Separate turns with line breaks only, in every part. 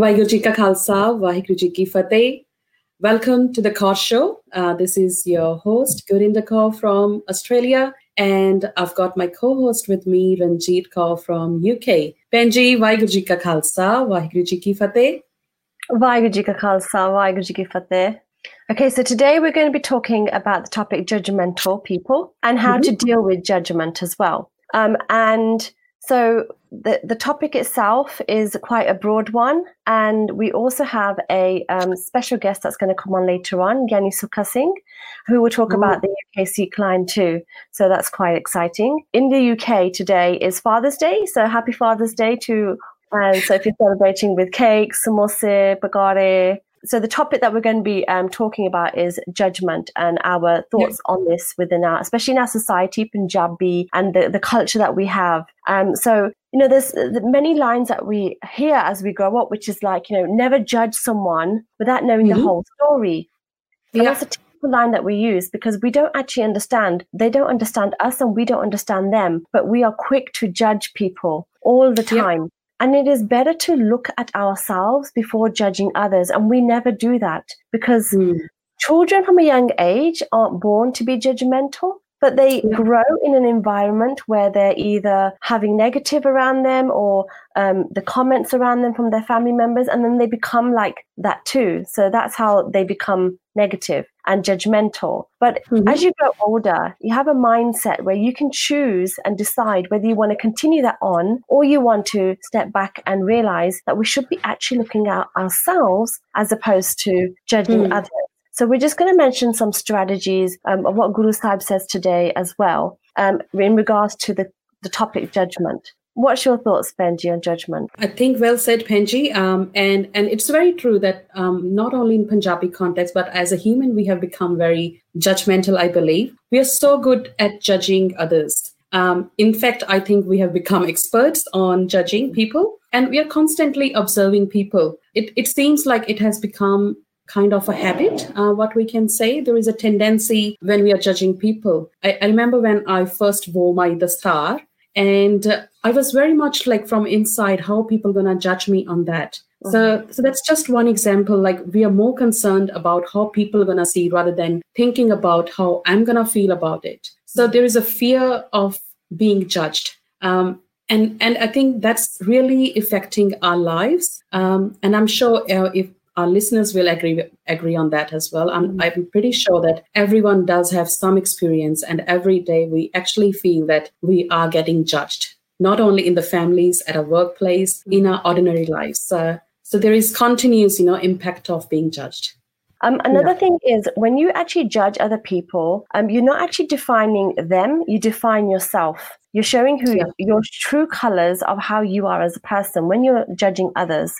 Vaheguru Ji Ka Khalsa, Vaheguru Ji Ki Fateh. Welcome to the Kaur Show. Uh, this is your host, Gurinder Kaur from Australia. And I've got my co-host with me, Ranjit Kaur from UK. Benji, Vaheguru Ji Ka Khalsa, Vaheguru Ji Ki Fateh.
Ji Ka Khalsa, Vaheguru Ji Ki Fateh. Okay, so today we're going to be talking about the topic judgmental people and how mm-hmm. to deal with judgment as well. Um, and so the, the topic itself is quite a broad one. And we also have a um, special guest that's going to come on later on, Gyani Sukha Singh, who will talk Ooh. about the UK Sikh line too. So that's quite exciting. In the UK today is Father's Day. So happy Father's Day to and so if you're celebrating with cake, samosa, bagare, so the topic that we're going to be um, talking about is judgment and our thoughts yeah. on this within our, especially in our society, Punjabi, and the, the culture that we have. Um, so you know, there's many lines that we hear as we grow up, which is like, you know, never judge someone without knowing mm-hmm. the whole story. Yeah. And that's a typical line that we use because we don't actually understand. They don't understand us and we don't understand them, but we are quick to judge people all the time. Yeah. And it is better to look at ourselves before judging others. And we never do that because mm. children from a young age aren't born to be judgmental but they yeah. grow in an environment where they're either having negative around them or um, the comments around them from their family members, and then they become like that too. So that's how they become negative and judgmental. But mm-hmm. as you grow older, you have a mindset where you can choose and decide whether you want to continue that on or you want to step back and realize that we should be actually looking at ourselves as opposed to judging mm. others. So we're just going to mention some strategies um, of what Guru Sahib says today as well um, in regards to the, the topic judgment. What's your thoughts, Benji, on judgment?
I think well said, Benji. Um, and and it's very true that um, not only in Punjabi context, but as a human, we have become very judgmental. I believe we are so good at judging others. Um, in fact, I think we have become experts on judging people, and we are constantly observing people. It it seems like it has become kind of a habit, uh, what we can say. There is a tendency when we are judging people. I, I remember when I first wore my Dastar, and uh, I was very much like from inside, how people gonna judge me on that. Mm-hmm. So, so that's just one example. Like we are more concerned about how people are gonna see rather than thinking about how I'm gonna feel about it. So there is a fear of being judged. Um, and and I think that's really affecting our lives. Um, and I'm sure uh, if our listeners will agree agree on that as well. I'm, mm-hmm. I'm pretty sure that everyone does have some experience, and every day we actually feel that we are getting judged, not only in the families, at our workplace, mm-hmm. in our ordinary lives. Uh, so there is continuous, you know, impact of being judged.
Um, another yeah. thing is when you actually judge other people, um, you're not actually defining them, you define yourself. You're showing who yeah. your true colors of how you are as a person when you're judging others.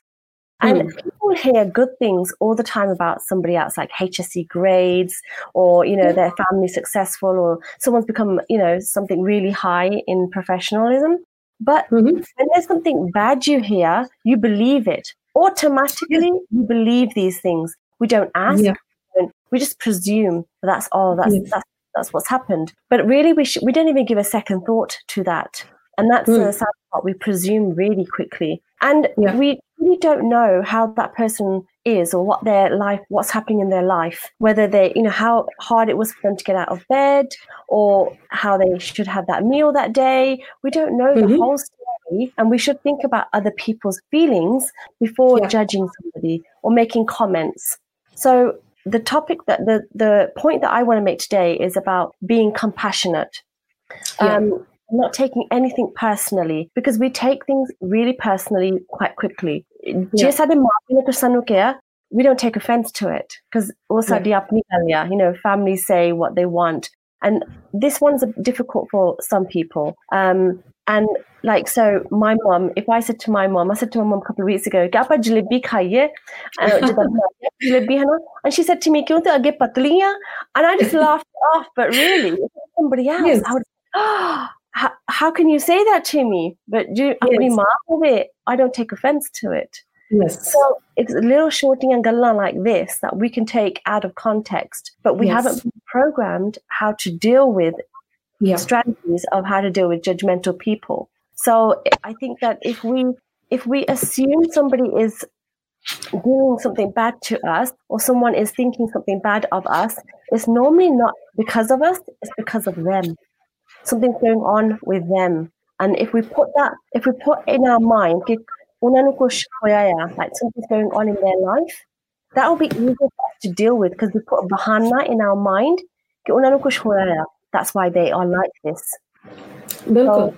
And mm. people hear good things all the time about somebody else, like HSC grades, or you know, their family successful, or someone's become, you know, something really high in professionalism. But mm-hmm. when there's something bad you hear, you believe it. Automatically, you believe these things. We don't ask. Yeah. We just presume that's all. That's yes. that's that's what's happened. But really, we sh- we don't even give a second thought to that, and that's mm. the sad part. We presume really quickly, and yeah. we really don't know how that person is or what their life what's happening in their life whether they you know how hard it was for them to get out of bed or how they should have that meal that day we don't know mm-hmm. the whole story and we should think about other people's feelings before yeah. judging somebody or making comments so the topic that the the point that i want to make today is about being compassionate yeah. um, not taking anything personally because we take things really personally quite quickly. Yeah. we don't take offense to it because also yeah. you know families say what they want. And this one's difficult for some people. Um, and like so my mom if i said to my mom i said to my mom a couple of weeks ago and she said to me and i just laughed off but really somebody else. Yes. I would, oh, how, how can you say that to me? But do yes. it, I don't take offense to it.
Yes.
So it's a little shorting and gallan like this that we can take out of context, but we yes. haven't programmed how to deal with yeah. strategies of how to deal with judgmental people. So I think that if we if we assume somebody is doing something bad to us or someone is thinking something bad of us, it's normally not because of us, it's because of them. Something's going on with them. And if we put that, if we put in our mind, like something's going on in their life, that will be easier for us to deal with because we put a bahana in our mind. That's why they are like this. So,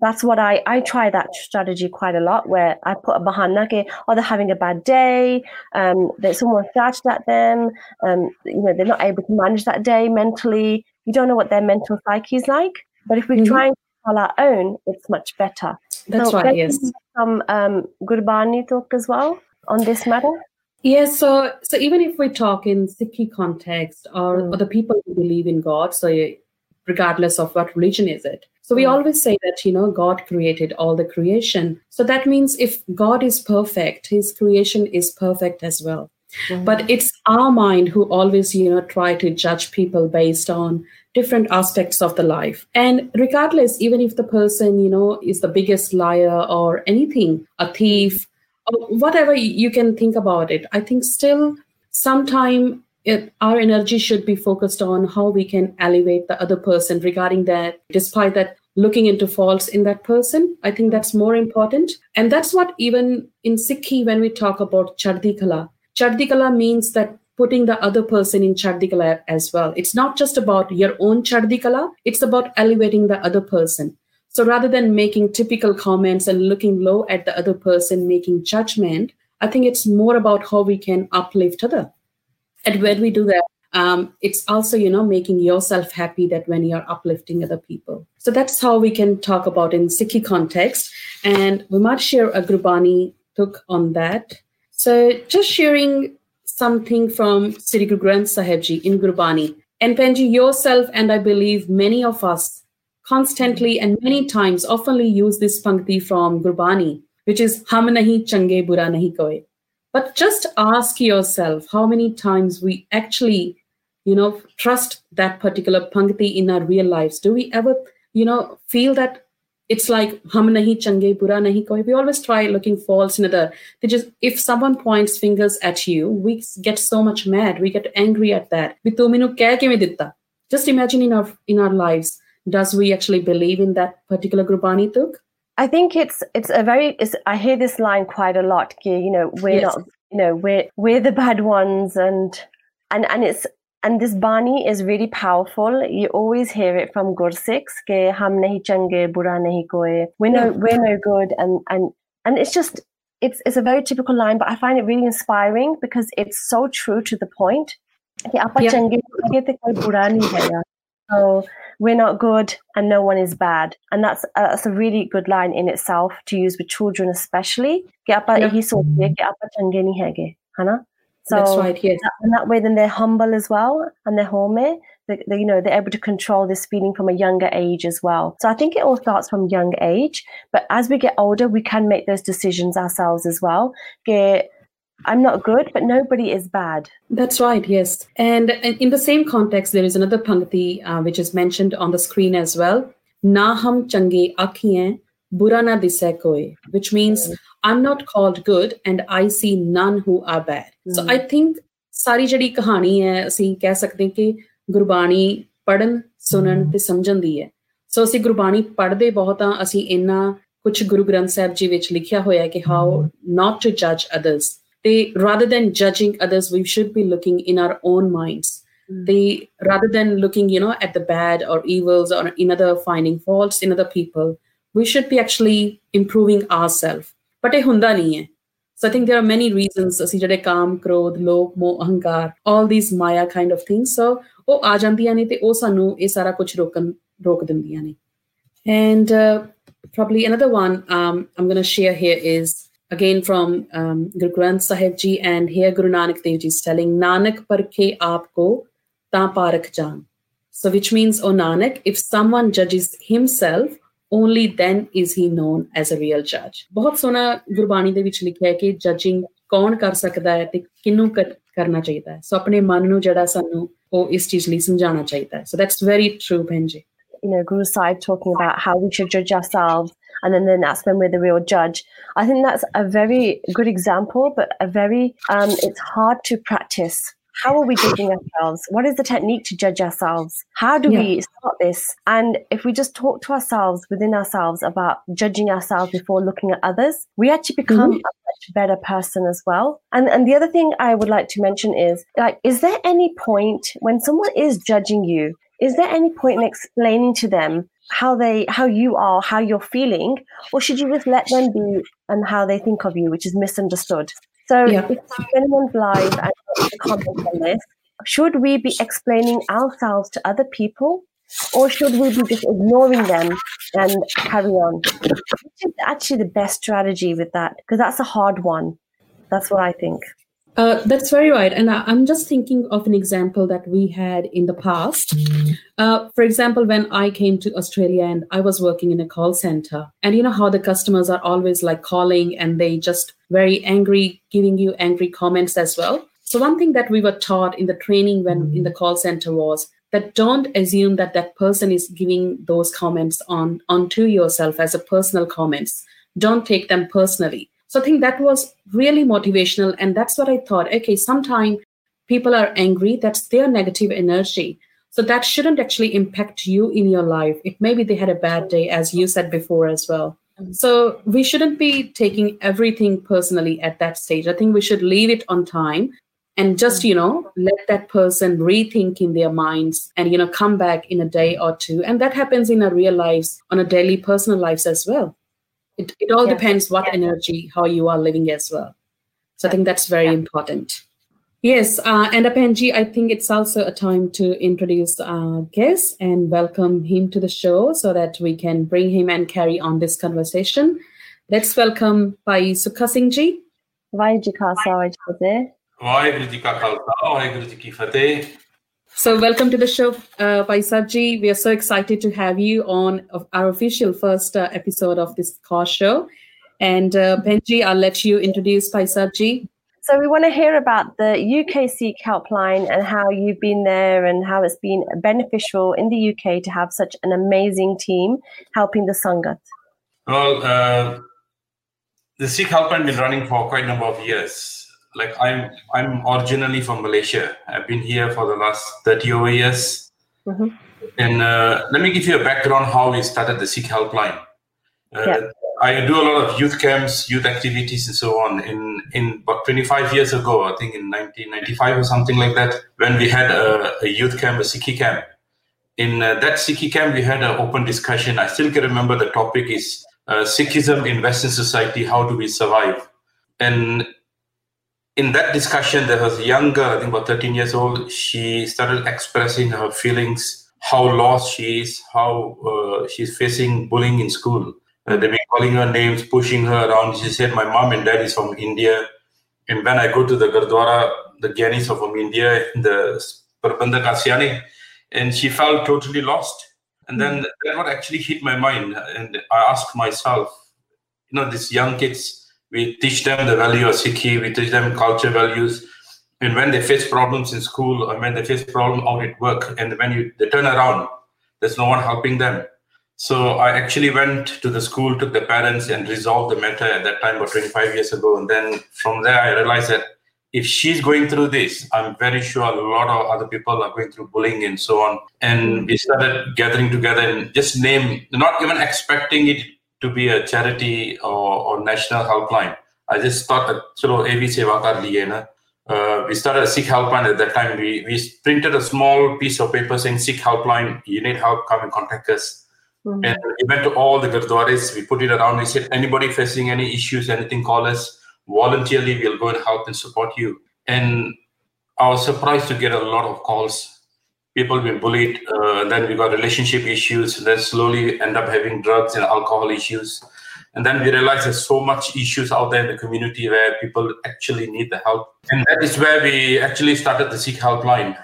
that's what I I try that strategy quite a lot where I put a bahana ke or they're having a bad day, um, that someone flashed at them, um, you know, they're not able to manage that day mentally. You don't know what their mental psyche is like. But if we mm-hmm. try and control our own, it's much better.
That's so right, yes.
Some um Gurbani talk as well on this matter.
Yes, so so even if we talk in Sikhi context or, mm. or the people who believe in God, so regardless of what religion is it, so we always say that, you know, God created all the creation. So that means if God is perfect, his creation is perfect as well. Mm-hmm. But it's our mind who always, you know, try to judge people based on different aspects of the life. And regardless, even if the person, you know, is the biggest liar or anything, a thief, or whatever you can think about it, I think still sometime it, our energy should be focused on how we can elevate the other person regarding that, despite that looking into faults in that person. I think that's more important. And that's what even in Sikhi, when we talk about Chardikala, Chardikala means that putting the other person in Chardikala as well. It's not just about your own Chardikala, it's about elevating the other person. So rather than making typical comments and looking low at the other person, making judgment, I think it's more about how we can uplift other and when we do that um, it's also you know making yourself happy that when you're uplifting other people so that's how we can talk about in sikhi context and we might share a gurbani tuk on that so just sharing something from Sri Guru Granth in Gurbani. And Penji, yourself and I believe many of us constantly and many times oftenly use this pankti from Gurbani, which is Ham nahi change bura nahi koi. But just ask yourself how many times we actually, you know, trust that particular pankti in our real lives. Do we ever, you know, feel that it's like hum nahi change bura nahi koi. We always try looking faults in other. They just if someone points fingers at you, we get so much mad. We get angry at that. Just imagine in our in our lives, does we actually believe in that particular Gurbani tuk?
I think it's it's a very it's, I hear this line quite a lot. You know, we're yes. not you know we're we're the bad ones, and and and it's and this bani is really powerful. You always hear it from Gursikhs, ke hum nahi change, bura nahi koi. We know we're no good, and and and it's just it's it's a very typical line, but I find it really inspiring because it's so true to the point. Yeah. So we're not good and no one is bad. And that's uh, that's a really good line in itself to use with children, especially. Yeah. So
that's right. Yes.
And that way, then they're humble as well, and they're home. They, they, you know, they're able to control this feeling from a younger age as well. So I think it all starts from young age. But as we get older, we can make those decisions ourselves as well. Get I'm not good, but nobody is bad.
That's right, yes. And in the same context, there is another pankti uh, which is mentioned on the screen as well. Na hum change akhiyen, bura na dise koi, which means I'm not called good and I see none who are bad. Mm. So I think ਸਾਰੀ ਜਿਹੜੀ ਕਹਾਣੀ ਹੈ ਅਸੀਂ ਕਹਿ ਸਕਦੇ ਹਾਂ ਕਿ ਗੁਰਬਾਣੀ ਪੜਨ ਸੁਣਨ ਤੇ ਸਮਝਣ ਦੀ ਹੈ ਸੋ ਅਸੀਂ ਗੁਰਬਾਣੀ ਪੜ੍ਹਦੇ ਬਹੁਤ ਆ ਅਸੀਂ ਇੰਨਾ ਕੁਝ ਗੁਰੂ ਗ੍ਰੰਥ ਸਾਹਿਬ ਜੀ ਵਿੱਚ ਲਿਖਿਆ ਹੋਇਆ ਹੈ ਕਿ ਹਾਊ ਨਾਟ ਟੂ ਜੱਜ others they rather than judging others we should be looking in our own minds mm. they rather than looking you know at the bad or evils or in other finding faults in other people we should be actually improving ourselves but ਇਹ ਹੁੰਦਾ ਨਹੀਂ ਹੈ so i think there are many reasons ਅਸੀਂ ਜਿਹੜੇ ਕਾਮ ਕ੍ਰੋਧ ਲੋਭ ਮੋਹ ਅਹੰਕਾਰ all these maya kind of things so ਉਹ ਆ ਜਾਂਦੀਆਂ ਨੇ ਤੇ ਉਹ ਸਾਨੂੰ ਇਹ ਸਾਰਾ ਕੁਝ ਰੋਕਣ ਰੋਕ ਦਿੰਦੀਆਂ ਨੇ and uh, probably another one um, i'm going to share here is again from um, Guru Granth Sahib Ji, and here Guru Nanak Dev Ji is telling Nanak parkhe aapko ta parak jaan. So, which means, O Nanak, if someone judges himself, only then is he known as a real judge. ਬਹੁਤ ਸੋਹਣਾ ਗੁਰਬਾਣੀ ਦੇ ਵਿੱਚ ਲਿਖਿਆ ਹੈ ਕਿ ਜੱਜਿੰਗ ਕੌਣ ਕਰ ਸਕਦਾ ਹੈ ਤੇ ਕਿਹਨੂੰ ਕਰਨਾ ਚਾਹੀਦਾ ਹੈ ਸੋ ਆਪਣੇ ਮਨ ਨੂੰ ਜਿਹੜਾ ਸਾਨੂੰ ਉਹ ਇਸ ਚੀਜ਼ ਲਈ ਸਮਝਾਉਣਾ ਚਾਹੀਦਾ ਹੈ ਸੋ ਦੈਟਸ ਵੈਰੀ ਟਰੂ ਭੈਣ ਜੀ
you know, Guru Sahib talking about how we should judge ourselves and then, then that's when we're the real judge. I think that's a very good example, but a very, um, it's hard to practice how are we judging ourselves? What is the technique to judge ourselves? How do yeah. we start this? And if we just talk to ourselves within ourselves about judging ourselves before looking at others, we actually become mm-hmm. a much better person as well. And and the other thing I would like to mention is like, is there any point when someone is judging you? Is there any point in explaining to them how they how you are how you're feeling or should you just let them be and how they think of you which is misunderstood so yeah. if anyone's live and comment on this, should we be explaining ourselves to other people or should we be just ignoring them and carry on? Which is actually the best strategy with that because that's a hard one. That's what I think.
Uh, that's very right. And I, am just thinking of an example that we had in the past. Uh, for example, when I came to Australia and I was working in a call center, and you know how the customers are always like calling and they just very angry, giving you angry comments as well. So, one thing that we were taught in the training when in the call center was that don't assume that that person is giving those comments on onto yourself as a personal comments. Don't take them personally so I think that was really motivational. And that's what I thought. Okay, sometimes people are angry, that's their negative energy. So that shouldn't actually impact you in your life. If maybe they had a bad day, as you said before as well. Mm-hmm. So we shouldn't be taking everything personally at that stage. I think we should leave it on time and just mm-hmm. you know let that person rethink in their minds and you know come back in a day or two and that happens in our real lives on a daily personal lives as well it, it all yeah. depends what yeah. energy how you are living as well so i think that's very important yes uh, and apanji i think it's also a time to introduce our guest and welcome him to the show so that we can bring him and carry on this conversation let's welcome pai
sukhasingji Vajjika Sawajjade. Vajjika Kalsa, Vajjika Ki Fateh
so, welcome to the show, uh, Paisabji. We are so excited to have you on our official first uh, episode of this Kaur show. And uh, Benji, I'll let you introduce Paisabji.
So, we want to hear about the UK Sikh Helpline and how you've been there and how it's been beneficial in the UK to have such an amazing team helping the Sangat.
Well, uh, the Sikh Helpline has been running for quite a number of years like I'm I'm originally from Malaysia. I've been here for the last 30 over years. Mm-hmm. And uh, let me give you a background how we started the Sikh Helpline. Uh, yeah. I do a lot of youth camps, youth activities, and so on. In in about 25 years ago, I think in 1995 or something like that, when we had a, a youth camp, a Sikhi camp. In uh, that Sikhi camp, we had an open discussion. I still can remember the topic is uh, Sikhism in Western society. How do we survive? And in that discussion, there was a young girl, I think about 13 years old. She started expressing her feelings, how lost she is, how uh, she's facing bullying in school. Uh, they've been calling her names, pushing her around. She said, My mom and dad is from India. And when I go to the Gurdwara, the Gyanis are from India, the Prabandhak Asiani, and she felt totally lost. And then mm-hmm. that what actually hit my mind. And I asked myself, you know, these young kids, we teach them the value of Sikhi, we teach them culture values. And when they face problems in school or when they face problem out at work, and when you they turn around, there's no one helping them. So I actually went to the school, took the parents, and resolved the matter at that time, about 25 years ago. And then from there, I realized that if she's going through this, I'm very sure a lot of other people are going through bullying and so on. And we started gathering together and just name, not even expecting it to be a charity or, or national helpline. I just thought that chalo AV seva kar liye na. Uh, we started a Sikh helpline at that time. We, we printed a small piece of paper saying Sikh helpline, you need help, come and contact us. Mm-hmm. And we went to all the gurdwaras, we put it around, we said, anybody facing any issues, anything, call us. Voluntarily, we'll go and help and support you. And I was surprised to get a lot of calls people been bullied. Uh, then we got relationship issues. Then slowly end up having drugs and alcohol issues. And then we realize there's so much issues out there in the community where people actually need the help. And that is where we actually started the Sikh Helpline.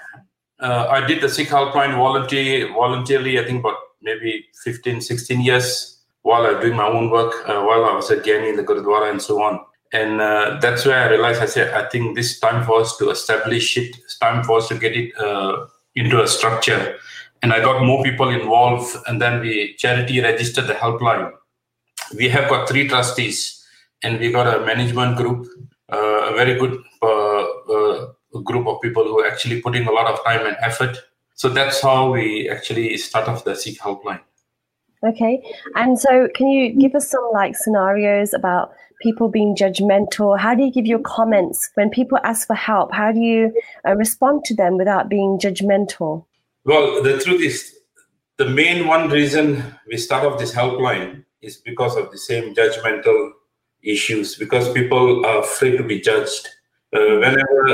Uh, I did the Sikh Helpline voluntarily, voluntarily, I think about maybe 15, 16 years while I was doing my own work, uh, while I was at Gyani in the Gurdwara and so on. And uh, that's where I realized I said, I think this time for us to establish it, it's time for us to get it uh, into a structure. And I got more people involved, and then we charity registered the helpline. we have got three trustees and we got a management group, uh, a very good uh, uh, group of people who are actually putting a lot of time and effort. So that's how we actually start off the Sikh helpline.
Okay. And so can you give us some like scenarios about people being judgmental? How do you give your comments when people ask for help? How do you uh, respond to them without being judgmental?
Well, the truth is, the main one reason we start off this helpline is because of the same judgmental issues, because people are afraid to be judged. Uh, whenever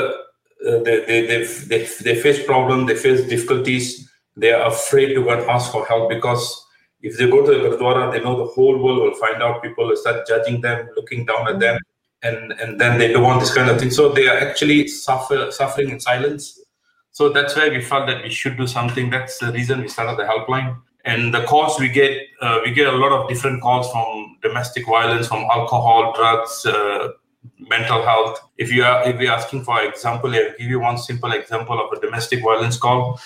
uh, they, they, they, they, they face problems, they face difficulties, they are afraid to go and ask for help because if they go to the Gurdwara, they know the whole world will find out. People will start judging them, looking down at them, and and then they don't want this kind of thing. So they are actually suffer suffering in silence. So that's why we felt that we should do something. That's the reason we started the helpline. And the calls we get, uh, we get a lot of different calls from domestic violence, from alcohol, drugs, uh, mental health. If you are if you're asking for example, I'll give you one simple example of a domestic violence call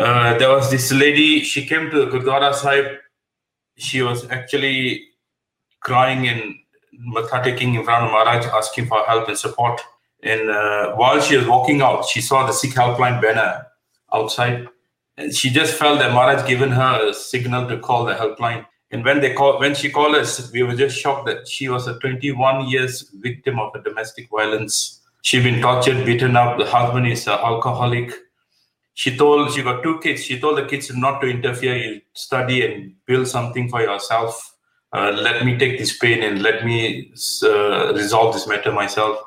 uh, there was this lady, she came to the Gurdwara Sahib. She was actually crying and matha taking in front of Maharaj, asking for help and support. And uh, while she was walking out, she saw the Sikh helpline banner outside. And she just felt that Maharaj given her a signal to call the helpline. And when they call, when she called us, we were just shocked that she was a 21 years victim of a domestic violence. She'd been tortured, beaten up. The husband is an alcoholic she told she got two kids. She told the kids not to interfere. You study and build something for yourself. Uh, let me take this pain and let me uh, resolve this matter myself.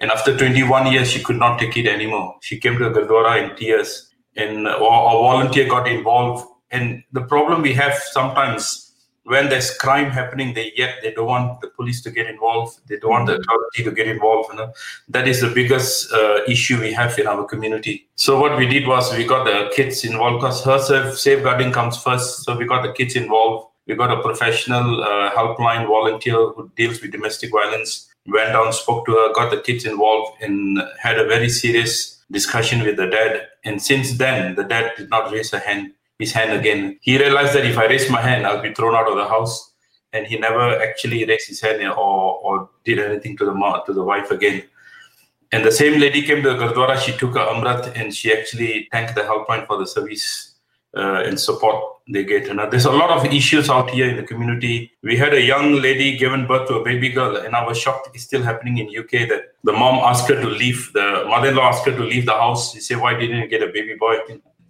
And after 21 years, she could not take it anymore. She came to the Gurdwara in tears, and a, a volunteer got involved. And the problem we have sometimes when there's crime happening, they yet they don't want the police to get involved. They don't want the authority to get involved. You know? That is the biggest uh, issue we have in our community. So what we did was we got the kids involved because herself safeguarding comes first. So we got the kids involved. We got a professional uh, helpline volunteer who deals with domestic violence. Went down, spoke to her, got the kids involved, and had a very serious discussion with the dad. And since then, the dad did not raise a hand his hand again. He realized that if I raise my hand, I'll be thrown out of the house. And he never actually raised his hand or, or did anything to the to the wife again. And the same lady came to the Gurdwara. She took a Amrit and she actually thanked the helpline for the service uh, and support they get. Now, there's a lot of issues out here in the community. We had a young lady given birth to a baby girl, and I was shocked it's still happening in UK that the mom asked her to leave, the mother-in-law asked her to leave the house. She said, why didn't you get a baby boy?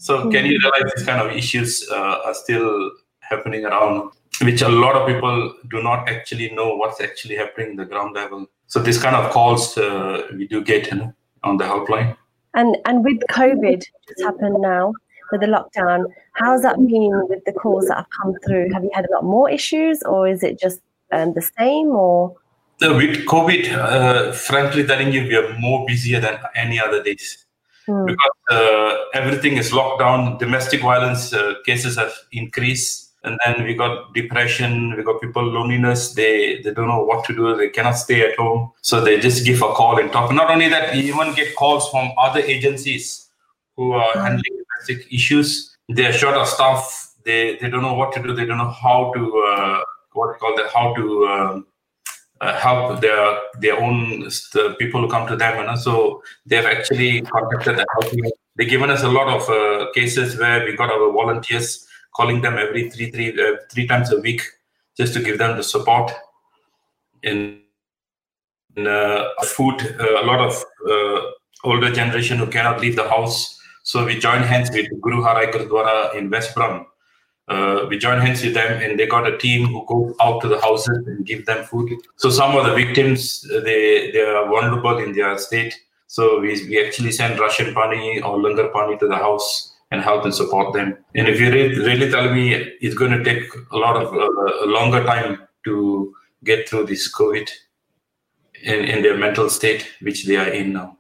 So can you realize these kind of issues uh, are still happening around, which a lot of people do not actually know what's actually happening in the ground level. So this kind of calls uh, we do get you know, on the helpline.
And and with COVID, it's happened now with the lockdown. How's that been with the calls that have come through? Have you had a lot more issues, or is it just um, the same? Or
with COVID, uh, frankly telling you, we are more busier than any other days mm. because uh, everything is locked down. Domestic violence uh, cases have increased, and then we got depression. We got people loneliness. They they don't know what to do. They cannot stay at home, so they just give a call and talk. Not only that, you even get calls from other agencies who are mm. handling domestic issues. They are short of staff. They they don't know what to do. They don't know how to uh, what call that how to um, uh, help their their own the people who come to them. You know? So they've actually contacted the help. They've given us a lot of uh, cases where we got our volunteers calling them every three three uh, three times a week just to give them the support in, in uh, food. Uh, a lot of uh, older generation who cannot leave the house. So we joined hands with Guru Har Rai Gurdwara in West Brom uh, we join hands with them and they got a team who go out to the houses and give them food. So some of the victims uh, they they are vulnerable in their state. So we, we actually send rashan pani or langar pani to the house and help and support them. And if you really, really tell me it's going to take a lot of uh, a longer time to get through this covid in, in their mental state which they are in now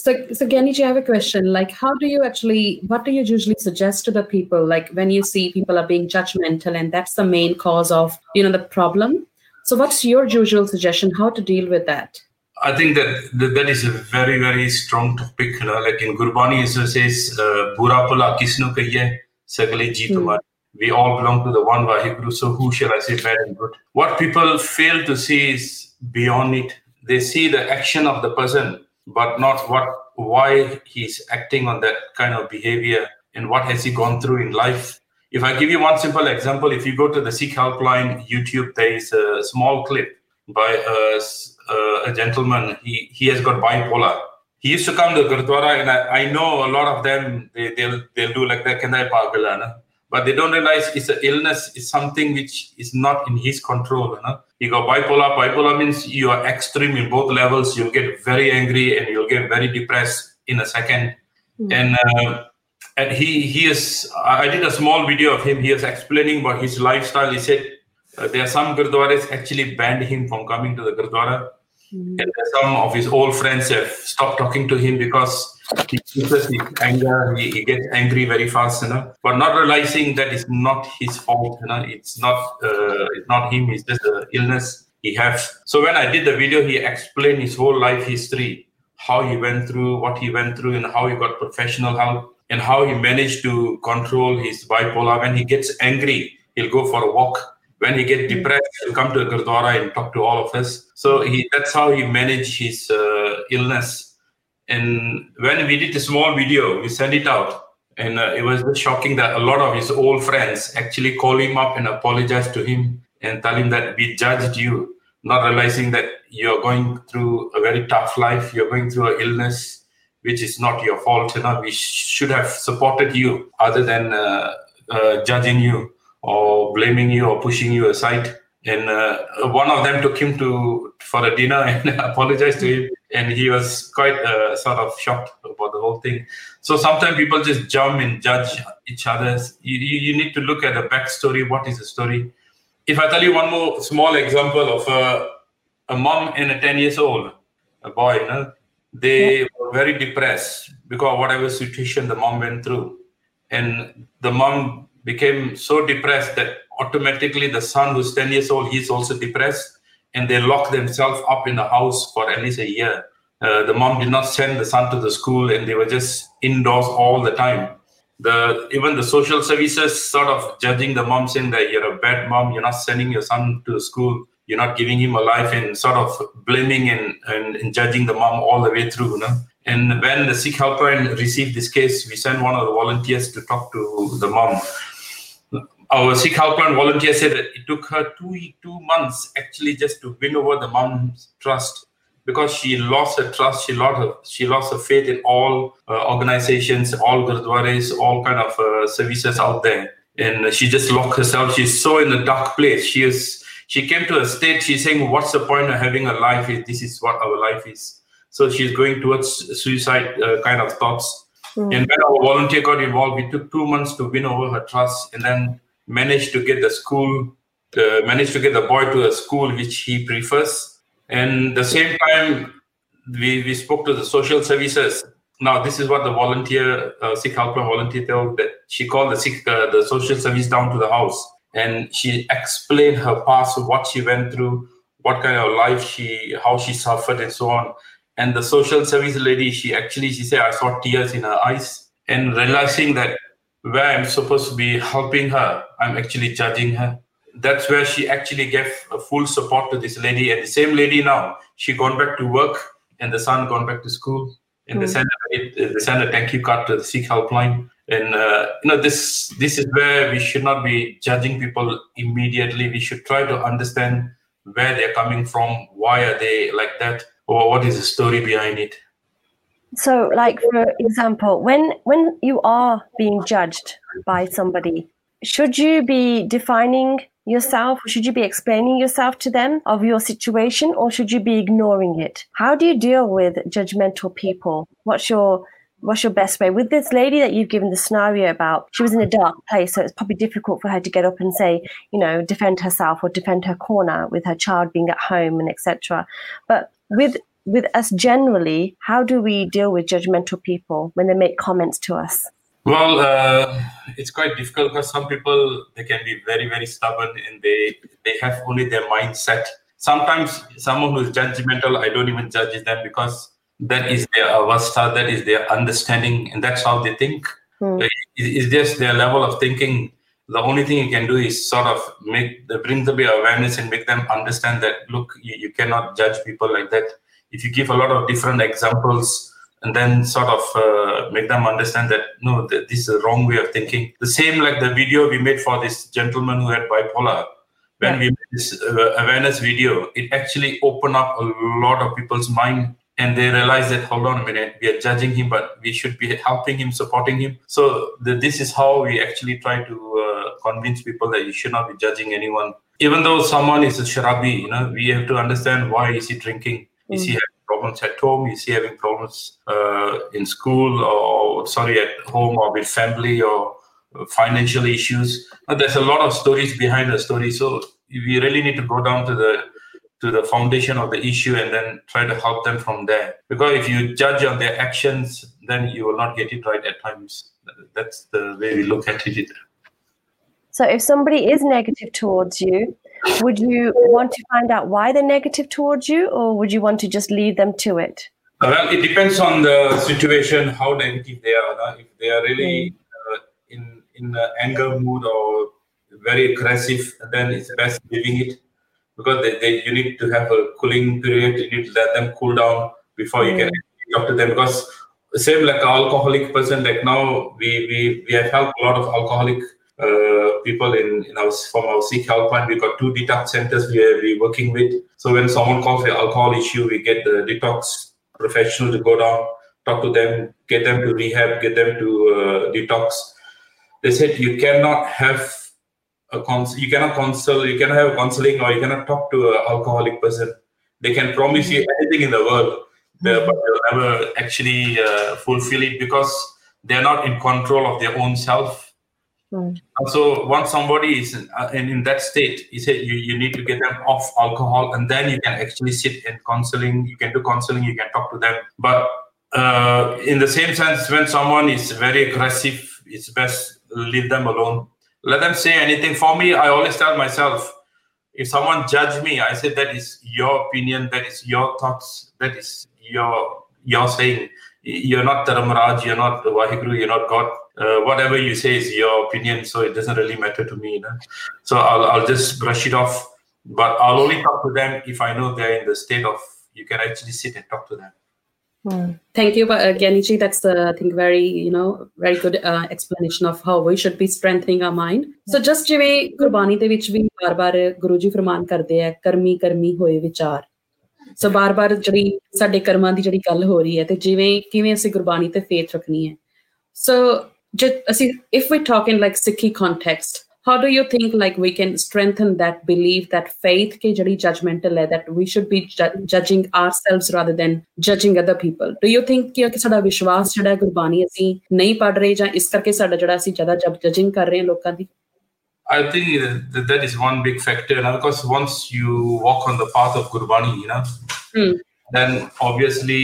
so, so Ganiji, I have a question. Like, how do you actually, what do you usually suggest to the people? Like, when you see people are being judgmental and that's the main cause of, you know, the problem. So, what's your usual suggestion? How to deal with that?
I think that that, is a very, very strong topic. You know, like in Gurbani, it says, uh, Bura pula kisnu kahiye, sagale hmm. we all belong to the one Vaheguru, so who shall I say bad and good? What people fail to see is beyond it. They see the action of the person, but not what why he's acting on that kind of behavior and what has he gone through in life. If I give you one simple example, if you go to the Sikh Helpline YouTube, there is a small clip by a, a gentleman. He, he has got bipolar. He used to come to Gurdwara, and I, I know a lot of them, they, they'll, they'll do like that, Kendai Pagala but they don't realize it's an illness it's something which is not in his control you know. You got bipolar bipolar means you are extreme in both levels. You'll get very angry and you'll get very depressed in a 2nd mm-hmm. and uh, and he he is i did a small video of him. He is explaining about his lifestyle. He said uh, there are some gurdwaras actually banned him from coming to the gurdwara mm-hmm. and some of his old friends have stopped talking to him because he uses his anger, he, he, gets angry very fast, you know, but not realizing that it's not his fault, you know, it's not uh, it's not him, it's just an illness he has. So when I did the video, he explained his whole life history, how he went through, what he went through, and how he got professional help, and how he managed to control his bipolar. When he gets angry, he'll go for a walk. When he get depressed, he'll come to Gurdwara and talk to all of us. So he that's how he managed his uh, illness and when we did a small video, we sent it out. And uh, it was just shocking that a lot of his old friends actually call him up and apologize to him and tell him that we judged you, not realizing that you're going through a very tough life, you're going through an illness, which is not your fault. You know, we should have supported you other than uh, uh, judging you or blaming you or pushing you aside. And uh, one of them took him to for a dinner and apologized to him and he was quite uh, sort of shocked about the whole thing. So sometimes people just jump and judge each other. You, you, need to look at the backstory. What is the story? If I tell you one more small example of a, a mom and a 10 years old, a boy, you know, they were very depressed because whatever situation the mom went through. And the mom became so depressed that automatically the son who's 10 years old, he's also depressed and they locked themselves up in the house for at least a year. Uh, the mom did not send the son to the school, and they were just indoors all the time. The even the social services sort of judging the mom, saying that you're a bad mom, you're not sending your son to school, you're not giving him a life, and sort of blaming and, and, and judging the mom all the way through. You know? And when the Sikh helpline received this case, we sent one of the volunteers to talk to the mom our Sikh helpline volunteer said that it took her two two months actually just to win over the mom's trust because she lost her trust, she lost her, she lost her faith in all uh, organizations, all gurdwaras, all kind of uh, services out there, and she just locked herself. She's so in a dark place. She is. She came to a state. She's saying, "What's the point of having a life? If this is what our life is." So she's going towards suicide uh, kind of thoughts. Mm. And when our volunteer got involved, we took two months to win over her trust, and then managed to get the school, uh, managed to get the boy to a school which he prefers. And the same time, we, we spoke to the social services. Now, this is what the volunteer, uh, Sikh helpline volunteer told that she called the Sikh, uh, the social service down to the house and she explained her past, what she went through, what kind of life she, how she suffered and so on. And the social service lady, she actually, she said, I saw tears in her eyes and realizing that where I'm supposed to be helping her, I'm actually judging her. That's where she actually gave full support to this lady. And the same lady now, she gone back to work and the son gone back to school. And mm. they, send a, they send a thank you card to the Sikh helpline. And uh, you know this this is where we should not be judging people immediately. We should try to understand where they're coming from, why are they like that, or what is the story behind it
so like for example when when you are being judged by somebody should you be defining yourself? Should you be explaining yourself to them of your situation or should you be ignoring it? How do you deal with judgmental people? What's your what's your best way? With this lady that you've given the scenario about she was in a dark place so it's probably difficult for her to get up and say you know defend herself or defend her corner with her child being at home and etc but with with us generally, how do we deal with judgmental people when they make comments to us?
Well, uh, it's quite difficult because some people they can be very very stubborn and they they have only their mindset. Sometimes someone who is judgmental, I don't even judge them because that is their avastha, that is their understanding, and that's how they think. Hmm. It's just their level of thinking. the only thing you can do is sort of make bring the awareness and make them understand that look, you, you cannot judge people like that. If you give a lot of different examples and then sort of uh, make them understand that no, that this is a wrong way of thinking. The same like the video we made for this gentleman who had bipolar. When yeah. we made this uh, awareness video, it actually opened up a lot of people's mind and they realize that hold on a minute we are judging him but we should be helping him supporting him so the, this is how we actually try to uh, convince people that you should not be judging anyone even though someone is a sharabi you know we have to understand why is he drinking. Is he having problems at home is he having problems uh, in school or sorry at home or with family or financial issues there's a lot of stories behind the story so we really need to go down to the to the foundation of the issue and then try to help them from there. Because if you judge on their actions, then you will not get it right at times. That's the way we look at it.
So if somebody is negative towards you, would you want to find out why they're negative towards you, or would you want to just leave them to it?
Well, it depends on the situation, how negative they are. If they are really uh, in in anger mood or very aggressive, then it's best leaving it because they, they, you need to have a cooling period. You need to let them cool down before you can mm. talk to them. Because same like alcoholic person, like now we we, we have helped a lot of alcoholic uh, people in, in our from our Sikh helpline. We got two detox centers we are we working with. So when someone calls the alcohol issue, we get the detox professional to go down, talk to them, get them to rehab, get them to uh, detox. They said you cannot have a cons- you cannot console, you cannot have counseling, or you cannot talk to an alcoholic person. They can promise you mm-hmm. anything in the world, mm-hmm. but they'll never actually uh, fulfill it because they're not in control of their own self. So once somebody is in, uh, in, in, that state, you say you, you need to get them off alcohol, and then you can actually sit in counseling. You can do counseling. You can talk to them. But uh, in the same sense, when someone is very aggressive, it's best leave them alone let them say anything for me i always tell myself if someone judge me i say that is your opinion that is your thoughts that is your your saying you're not Dharamraj, you're not Waheguru, you're not God uh, whatever you say is your opinion, so it doesn't really matter to me. You know? So I'll, I'll just brush it off. But I'll only talk to them if I know they're in the state of you can actually sit and talk to them.
Hmm. Thank you, but uh, Gyaniji. That's uh, I think very you know very good uh, explanation of how we should be strengthening our mind. So just ਜਿਵੇਂ ਗੁਰਬਾਣੀ ਦੇ ਵਿੱਚ ਵੀ ਬਾਰ-ਬਾਰ ਗੁਰੂ ਜੀ ਫਰਮਾਨ ਕਰਦੇ ਆ ਕਰਮੀ ਕਰਮੀ ਹੋਏ ਵਿਚਾਰ ਸੋ ਬਾਰ-ਬਾਰ ਜਿਹੜੀ ਸਾਡੇ ਕਰਮਾਂ ਦੀ ਜਿਹੜੀ ਗੱਲ ਹੋ ਰਹੀ ਹੈ ਤੇ ਜਿਵੇਂ ਕਿਵੇਂ ਅਸੀਂ te faith rakni hai. So ਜੇ ਅਸੀਂ if we talk in like ਸਿੱਖੀ context how do you think like we can strengthen that belief that faith ke jadi judgmental hai that we should be ju- judging ourselves rather than judging other people do you think ਕਿ ਸਾਡਾ ਵਿਸ਼ਵਾਸ ਜਿਹੜਾ ਗੁਰਬਾਣੀ ਅਸੀਂ ਨਹੀਂ ਪੜ ਰਹੇ ਜਾਂ ਇਸ ਕਰਕੇ ਸਾਡਾ ਜਿਹੜਾ ਅਸੀਂ ਜ਼ਿਆਦਾ ਜਜਿੰਗ ਕਰ ਰਹੇ ਹਾਂ ਲੋਕਾਂ ਦੀ
I think that, that is one big factor now because once you walk on the path of Gurbani, you know, hmm. then obviously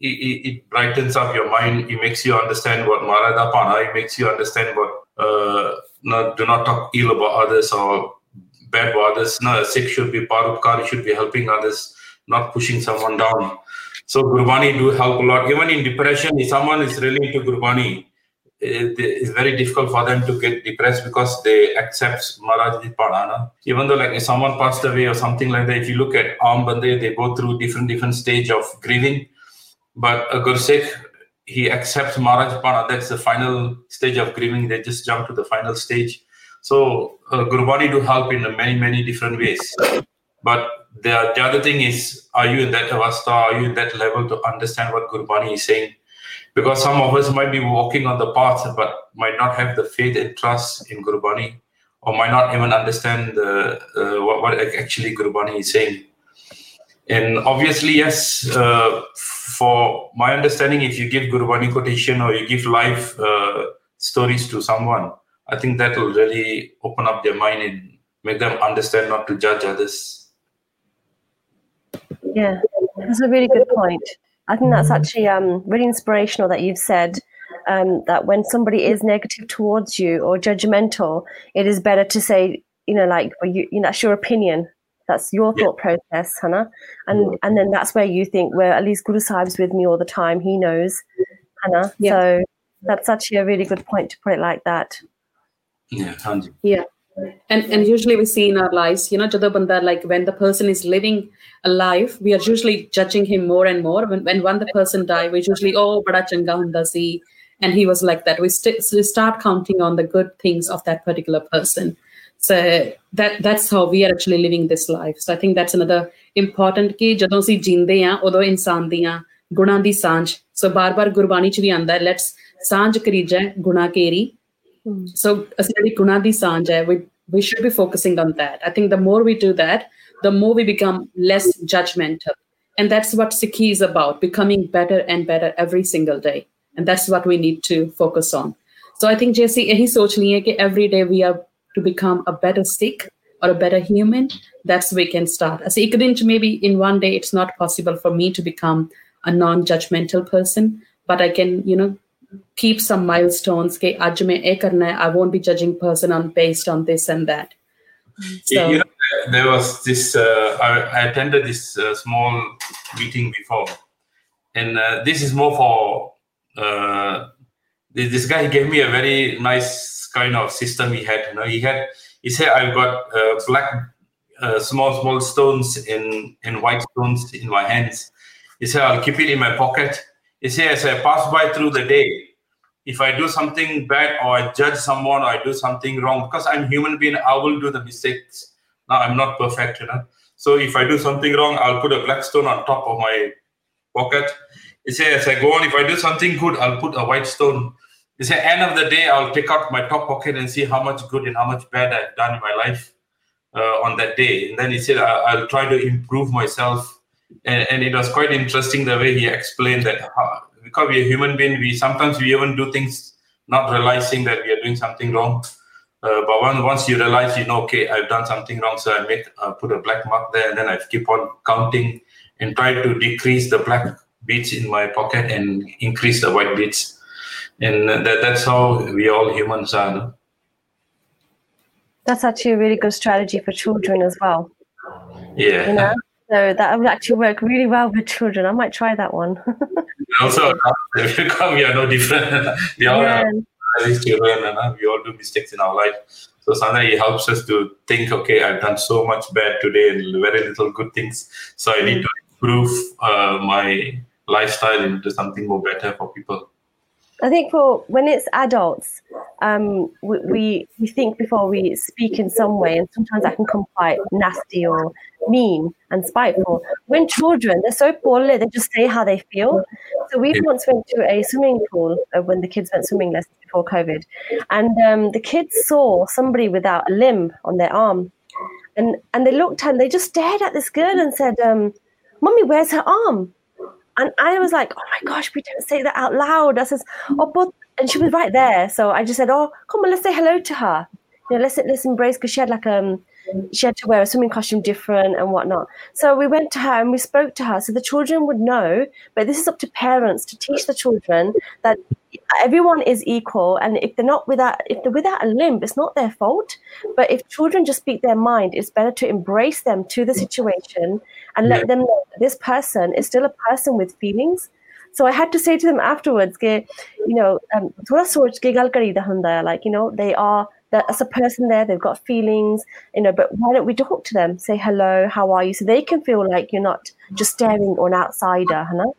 it, it, it, brightens up your mind. It makes you understand what Marada Pana, it makes you understand what uh, not, do not talk ill about others or bad about others. No, a Sikh should be parupkar, should be helping others, not pushing someone down. So Gurbani do help a lot. Even in depression, if someone is really into Gurbani, it's very difficult for them to get depressed because they accept Maharaj Padana. Even though like if someone passed away or something like that, if you look at Aam Bande, they go through different different stage of grieving. But a Gursikh he accepts Maharaj Pana. That's the final stage of grieving. They just jump to the final stage. So uh, Gurbani do help in many, many different ways. But the, the other thing is, are you in that avastha? Are you in that level to understand what Gurbani is saying? Because some of us might be walking on the path, but might not have the faith and trust in Gurbani, or might not even understand the, uh, what, what actually Gurbani is saying. And obviously, yes, uh, for my understanding, if you give Gurbani quotation or you give life uh, stories to someone, I think that will really open up their mind and make them understand not to judge others.
Yeah, that's a really good point. I think that's actually um, really inspirational that you've said um, that when somebody is negative towards you or judgmental, it is better to say, you know, like, you, you know, that's your opinion that's your thought yeah. process, Hannah. And and then that's where you think, well, at least Guru Sahib's with me all the time. He knows, Hannah. Yeah. So that's actually a really good point to put it like that.
Yeah, Hanji.
Yeah. And and usually we see in our lives, you know, jadon banda like when the person is living a life, we are usually judging him more and more. When when one the person die, we usually oh bada changa hunda si, and he was like that. We, st- we start counting on the good things of that particular person So that that's how we are actually living this life. So I think that's another important ਕਿ ਜਦੋਂ ਅਸੀਂ ਜੀਂਦੇ ਆ ਉਦੋਂ ਇਨਸਾਨ ਦੀਆਂ ਗੁਣਾਂ ਦੀ ਸਾਂਝ ਸੋ ਬਾਰ-ਬਾਰ ਗੁਰਬਾਣੀ ਚ ਵੀ ਆਂਦਾ ਹੈ ਲੈਟਸ ਸਾਂਝ ਕਰੀਜੈ ਗੁਣਾ ਕੇਰੀ so ਅਸੀਂ ਜਿਹੜੀ ਗੁਣਾਂ ਦੀ ਸਾਂਝ ਹੈ we we should be focusing on that i think the more we do that the more we become less judgmental and that's what sikhi is about becoming better and better every single day and that's what we need to focus on so i think jesse ਇਹੀ ਸੋਚ ਲਈ ਹੈ ਕਿ every day we are to become a better Sikh or a better human that's where we can start. As ik din maybe in one day it's not possible for me to become a non-judgmental person but i can you know keep some milestones. Ke aaj mein karna hai i won't be judging person on based on this and that.
So, you know, there was this uh, I, I, attended this uh, small meeting before. And uh, this is more for uh, this, this, guy gave me a very nice kind of system he had you know he had he said i've got uh, black uh, small small stones in in white stones in my hands he said i'll keep it in my pocket he said, as I pass by through the day, if I do something bad or I judge someone or I do something wrong, because I'm human being, I will do the mistakes. Now I'm not perfect, you know. So if I do something wrong, I'll put a black stone on top of my pocket. He said, as I go on, if I do something good, I'll put a white stone. He said, end of the day, I'll take out my top pocket and see how much good and how much bad I've done in my life uh, on that day. And then he said, I'll try to improve myself and, and, it was quite interesting the way he explained that how, because we're human being, we sometimes we even do things not realizing that we are doing something wrong. Uh, but once, once you realize, you know, okay, I've done something wrong, so I make uh, put a black mark there, and then I keep on counting and try to decrease the black beads in my pocket and increase the white beads. And that, that's how we all humans are. No?
That's actually a really good strategy for children as well.
Yeah.
You know? So that would actually work really well with children. I might try that one.
also, because we are no different. we all yeah. have children and uh, we all do mistakes in our life. So sometimes it helps us to think, okay, I've done so much bad today and very little good things. So I need to improve uh, my lifestyle into something more better for people.
I think for when it's adults, um, we, we, we think before we speak in some way, and sometimes that can come quite nasty or mean and spiteful. When children, they're so poorly, they just say how they feel. So we once went to a swimming pool uh, when the kids went swimming lessons before COVID, and um, the kids saw somebody without a limb on their arm, and and they looked and they just stared at this girl and said, um, "Mummy, where's her arm?" And I was like, oh my gosh, we don't say that out loud. I says, oh, but, and she was right there. So I just said, oh, come on, let's say hello to her. You know, let's let's embrace because she had like um she had to wear a swimming costume different and whatnot. So we went to her and we spoke to her so the children would know. But this is up to parents to teach the children that everyone is equal, and if they're not without if they're without a limb, it's not their fault. But if children just speak their mind, it's better to embrace them to the situation and let them know this person is still a person with feelings. So I had to say to them afterwards, you know, um, like, you know, they are that's a person there, they've got feelings, you know, but why don't we talk to them? Say hello, how are you? So they can feel like you're not just staring on outsider, Hannah.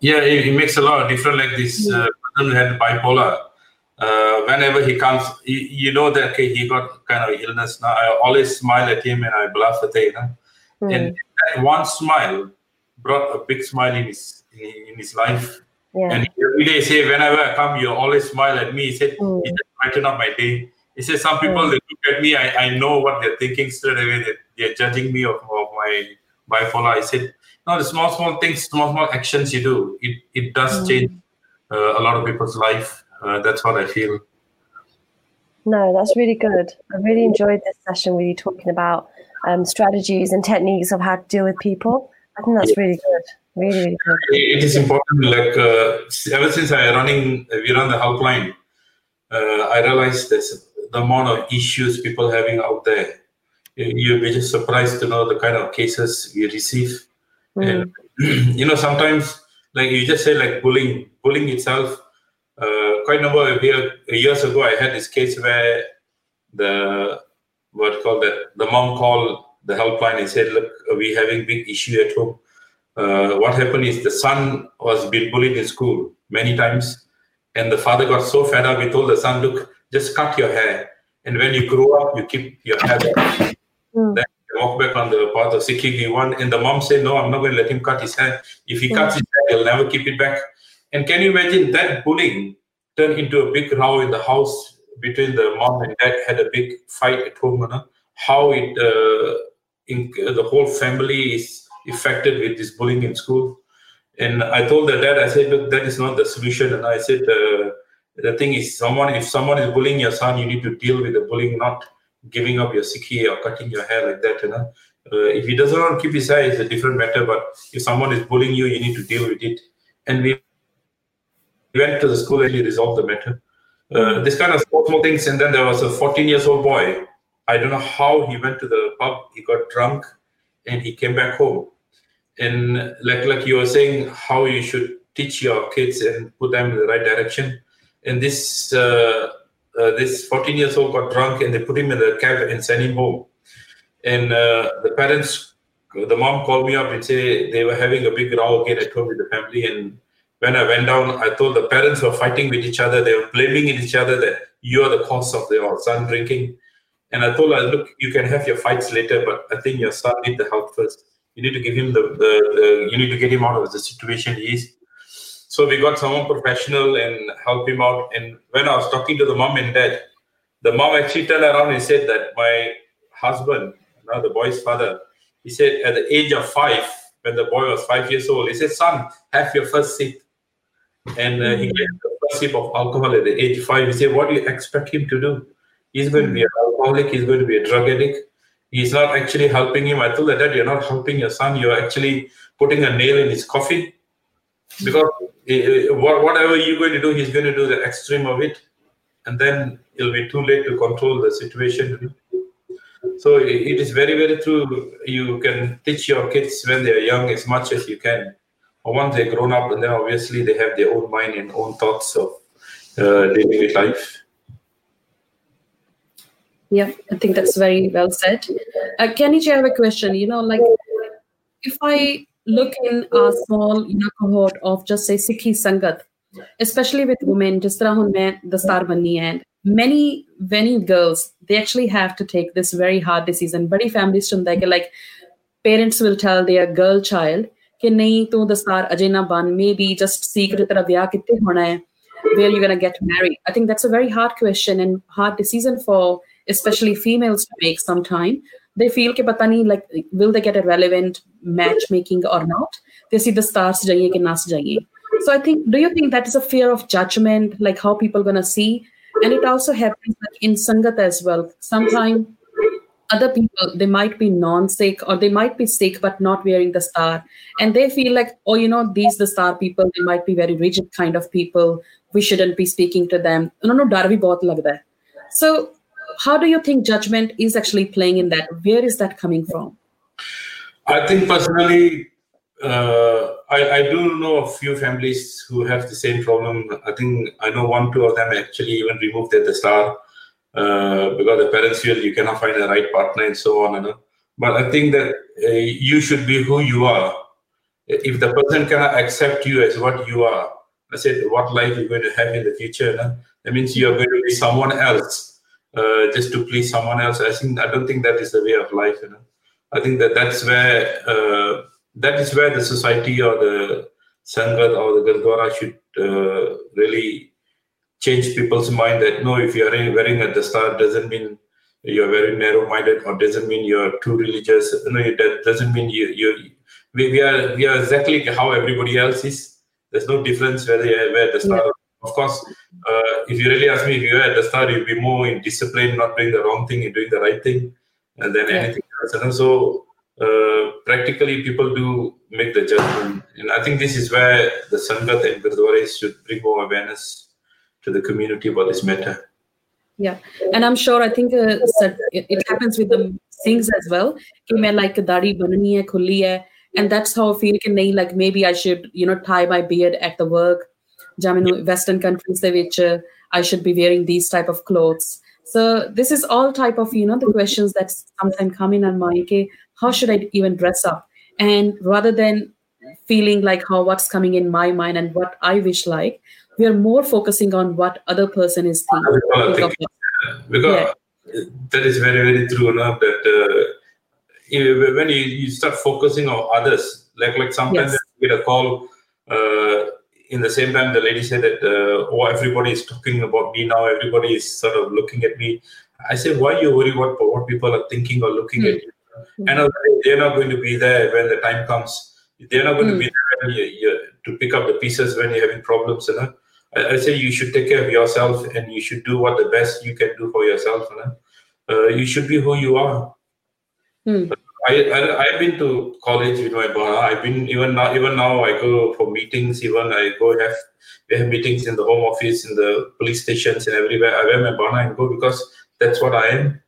Yeah, it, it, makes a lot of difference. Like this uh, person had bipolar, uh, whenever he comes, you, you, know that okay, he got kind of illness now. I always smile at him and I bluff at him. Mm. And that one smile brought a big smile in his in, his life. Yeah. And every day say, whenever I come, you always smile at me. He said, mm. he just brighten up my day. He says some people they look at me, I, I know what they're thinking straight away. They, they're judging me of, of my bipolar. I said, no, the small, small things, small, small actions you do, it, it does mm. change a lot of people's life. Uh, that's what I feel.
No, that's really good. I really enjoyed this session with you talking about um, strategies and techniques of how to deal with people. I think that's really good. Really, really good.
It is important. Like uh, ever since I running, we run the helpline. Uh, I realized this the amount of issues people having out there. You'll be just surprised to know the kind of cases we receive. Mm. And you know, sometimes like you just say like bullying, bullying itself. Uh, quite a number of year, years ago, I had this case where the what called that the mom called the helpline and said, "Look, we having big issue at home. Uh, what happened is the son was being bullied in school many times, and the father got so fed up. He told the son, "Look, just cut your hair, and when you grow up, you keep your hair back." Mm. Then walk back on the path of Sikhi one. And the mom said, "No, I'm not going to let him cut his hair. If he mm. cuts his he'll never keep it back." And can you imagine that bullying turned into a big row in the house between the mom and dad? Had a big fight at home. You know? How it uh, in, uh, the whole family is affected with this bullying in school. And I told the dad, I said, look, that is not the solution. And I said, uh, the thing is, someone if someone is bullying your son, you need to deal with the bullying, not giving up your sikhi or cutting your hair like that. You know, uh, if he doesn't want to keep his hair, it's a different matter. But if someone is bullying you, you need to deal with it. And we went to the school and we resolved the matter. Uh, this kind of small, small things. And then there was a 14 years old boy I don't know how he went to the pub. He got drunk, and he came back home. And like like you were saying, how you should teach your kids and put them in the right direction. And this uh, uh, this 14 years old got drunk, and they put him in the cab and sent him home. And uh, the parents, the mom called me up and say they were having a big row again at home with the family. And when I went down, I told the parents were fighting with each other. They were blaming each other that you are the cause of their son drinking and I told her, look, you can have your fights later, but I think your son needs the help first. You need to give him the, the, the you need to get him out of the situation he is. So we got someone professional and help him out. And when I was talking to the mom and dad, the mom actually turned around and said that my husband, now the boy's father, he said at the age of five, when the boy was five years old, he said, son, have your first sip. And uh, he hmm. gave the first sip of alcohol at the age of five. He said, what do you expect him to do? He's going to be an alcoholic. He's going to be a drug addict. He's not actually helping him. I told the dad, you're not helping your son. You're actually putting a nail in his coffin because eh, eh, whatever you're going to do, he's going to do the extreme of it, and then it'll be too late to control the situation. So it is very, very true. You can teach your kids when they're young as much as you can. Or once they're grown up, and then obviously they have their own mind and own thoughts of uh, dealing with life.
Yeah, I think that's very well said. Uh, Gyani, I have a question. You know, like if I look in a small you know, cohort of just say Sikhi Sangat, especially with women, just around Dastar bani and many, many girls, they actually have to take this very hard decision. Badi families like parents will tell their girl child कि नहीं तू दस्तार अजय ना बन may be just सीख तेरा ब्याह कितने होना है where you're going to get married i think that's a very hard question and hard decision for especially females to make sometime they feel ke pata nahi like will they get a relevant matchmaking or not they see the stars jaye ke nas jaye so i think do you think that is a fear of judgment like how people going to see and it also happens like in sangat as well. Sometimes other people they might be non-sikh or they might be Sikh but not wearing Dastar. And they feel like oh you know these Dastar people they might be very rigid kind of people. We shouldn't be speaking to them. No no darvi bhi bahut lagda so how do you think judgment is actually playing in that? Where is that coming from?
I think personally, uh, I, I, do know a few families who have the same problem. I think I know one, two of them actually even removed their Dastar uh, because the parents feel you cannot find the right partner and so on. You know? But I think that uh, you should be who you are. If the person cannot accept you as what you are, I said, what life you're going to have in the future, you that means you're going to be someone else uh, just to please someone else. I think I don't think that is the way of life. You know, I think that that's where uh, that is where the society or the sangat or the gurdwara should uh, really change people's mind. That no, if you are wearing a dastar, doesn't mean you're very narrow-minded or doesn't mean you're too religious. No, that doesn't mean you you we, we are we are exactly how everybody else is. There's no difference whether you wear Dastar. Yeah of course, uh, if you really ask me, if you the start, you'll be more in discipline, not doing the wrong thing and doing the right thing, and then yeah. anything else. And so, uh, practically people do make the judgment. And I think this is where the Sangat and Gurdwaras should bring more awareness to the community about this matter.
Yeah, and I'm sure I think uh, it happens with the Singhs as well. कि like दाढ़ी बननी है and that's how I feel like maybe I should you know tie my beard at the work ਜਾਂ western countries ਦੇ which uh, I should be wearing these type of clothes so this is all type of you know the questions that sometimes come in on my ਕਿ how should I even dress up? And rather than feeling like how what's coming in my mind and what I wish like, we are more focusing on what other person is thinking. thinking
because yeah. that is very very true enough that uh, when you, you start focusing on others, like like sometimes yes. get a call. Uh, in the same time, the lady said that, uh, oh, everybody is talking about me now. Everybody is sort of looking at me. I said, why you worry about what people are thinking or looking mm. at you? And they're not going to be there when the time comes. They're not going mm. to be there you, you, to pick up the pieces when you're having problems. You know? I, I, say you should take care of yourself and you should do what the best you can do for yourself. You, know? uh, you should be who you are.
Mm.
I, I have been to college with my Bana. I've been even now even now I go for meetings. Even I go have we have meetings in the home office, in the police stations, and everywhere. I wear my Bana and go because that's what I am.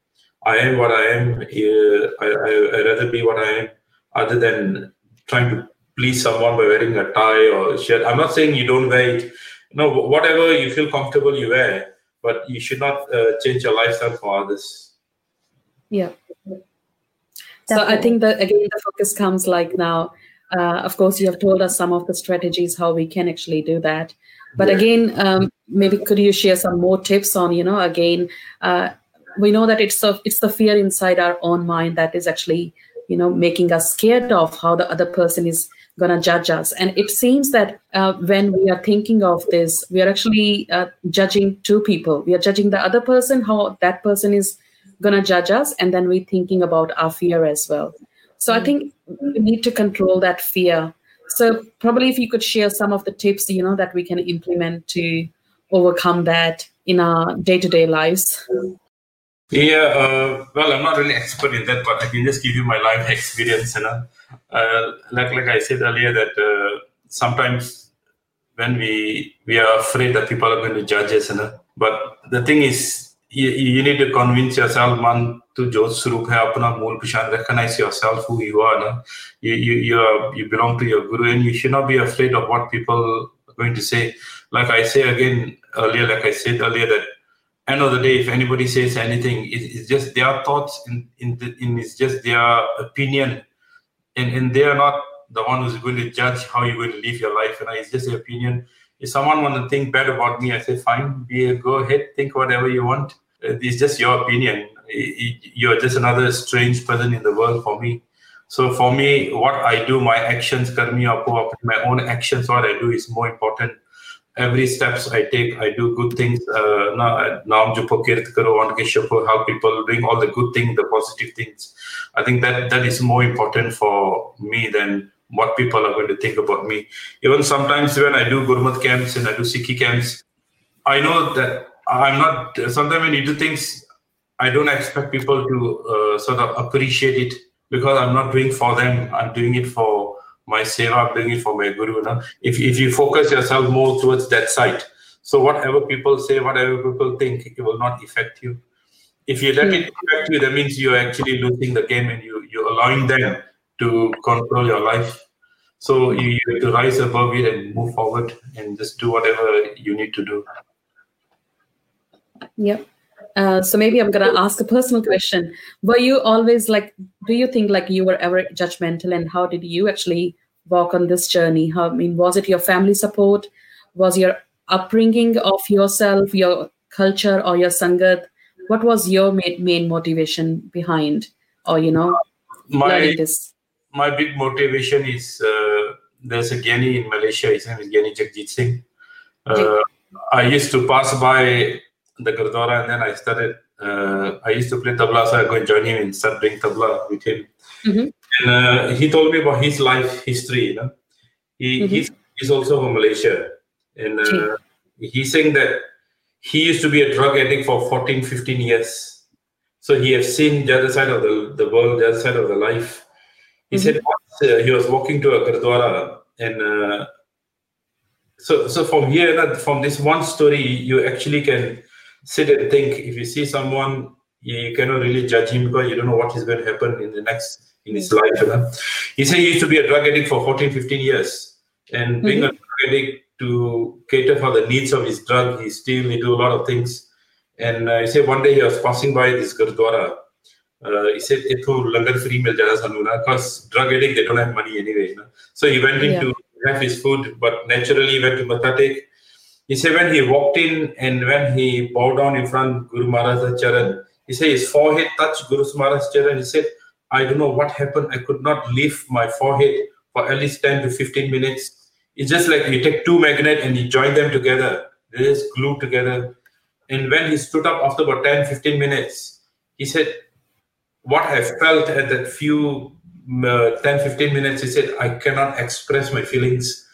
I am what I am. Uh, I I I rather be what I am, other than trying to please someone by wearing a tie or shirt. I'm not saying you don't wear it. No, whatever you feel comfortable, you wear. But you should not uh, change your lifestyle for others.
Yeah. Definitely. So I think that again the focus comes like now. Uh, of course, you have told us some of the strategies how we can actually do that. But yeah. again, um, maybe could you share some more tips on you know again uh, we know that it's a, it's the fear inside our own mind that is actually you know making us scared of how the other person is going to judge us. And it seems that uh, when we are thinking of this we are actually uh, judging two people. We are judging the other person how that person is going to judge us and then we're thinking about our fear as well. So i think we need to control that fear. So probably if you could share some of the tips you know that we can implement to overcome that in our day-to-day lives
yeah uh, well i'm not really expert in that but i can just give you my life experience you know uh, like like i said earlier that uh, sometimes when we we are afraid that people are going to judge us you know but the thing is you, you need to convince yourself man to जो स्वरूप है अपना मूल पहचान recognize yourself who you are no? you you you, are, you belong to your guru and you should not be afraid of what people are going to say like i say again earlier like i said earlier that end of the day if anybody says anything it, it's just their thoughts in in, in it's just their opinion and and they are not the one who's going to judge how you're going to live your life and it's just their opinion if someone want to think bad about me, I say, fine, be, go ahead, think whatever you want. Uh, it's just your opinion. You're just another strange person in the world for me. So for me, what I do, my actions, karmi my own actions, what I do is more important. Every steps I take, I do good things. Uh, naam jupo kirt karo, help people, doing all the good things, the positive things. I think that that is more important for me than what people are going to think about me. Even sometimes when I do Gurmat camps and I do Sikhi camps, I know that I'm not, sometimes when you do things, I don't expect people to uh, sort of appreciate it because I'm not doing for them. I'm doing it for my seva, it for my guru. No? If, if you focus yourself more towards that side, so whatever people say, whatever people think, it will not affect you. If you let it hmm. affect you, that means you're actually losing the game and you, you're allowing them to control your life. So you, you have to rise above it and move forward and just do whatever you need to do.
Yep. Uh, so maybe I'm gonna ask a personal question. Were you always like? Do you think like you were ever judgmental, and how did you actually walk on this journey? How I mean, was it your family support? Was your upbringing of yourself, your culture, or your sangat? What was your main, main motivation behind, or you know,
my, this? my big motivation is uh, there's a Gyani in Malaysia. His name is Gyani Jagjit Singh. Uh, I used to pass by the Gurdwara and then I started. Uh, I used to play tabla, so I go and join him and start playing tabla with him.
Mm-hmm.
And uh, he told me about his life history. You know, he mm-hmm. he's, he's also from Malaysia, and uh, he's saying that he used to be a drug addict for 14, 15 years. So he has seen the other side of the, the world, the other side of the life he mm-hmm. said once uh, he was walking to a Gurdwara and uh, so so from here from this one story you actually can sit and think if you see someone you cannot really judge him because you don't know what is going to happen in the next in his life you know? he said he used to be a drug addict for 14 15 years and being mm-hmm. a drug addict to cater for the needs of his drug he still he do a lot of things And uh, he said one day he was passing by this Gurdwara. Uh, he said, "Ithu langar free mil jana sanuna." Because drug addict they don't have money anyway. You know? So he went in
Yeah.
to have his food, but naturally he went to Mathatek. He said when he walked in and when he bowed down in front of Guru Maharaj's charan, he said his forehead touched Guru Maharaj's charan. He said, "I don't know what happened. I could not lift my forehead for at least ten to fifteen minutes." It's just like you take two magnets and you join them together. They just glued together. And when he stood up after about 10, 15 minutes, he said, What I felt at that few uh, 10, 15 minutes, he said, I cannot express my feelings.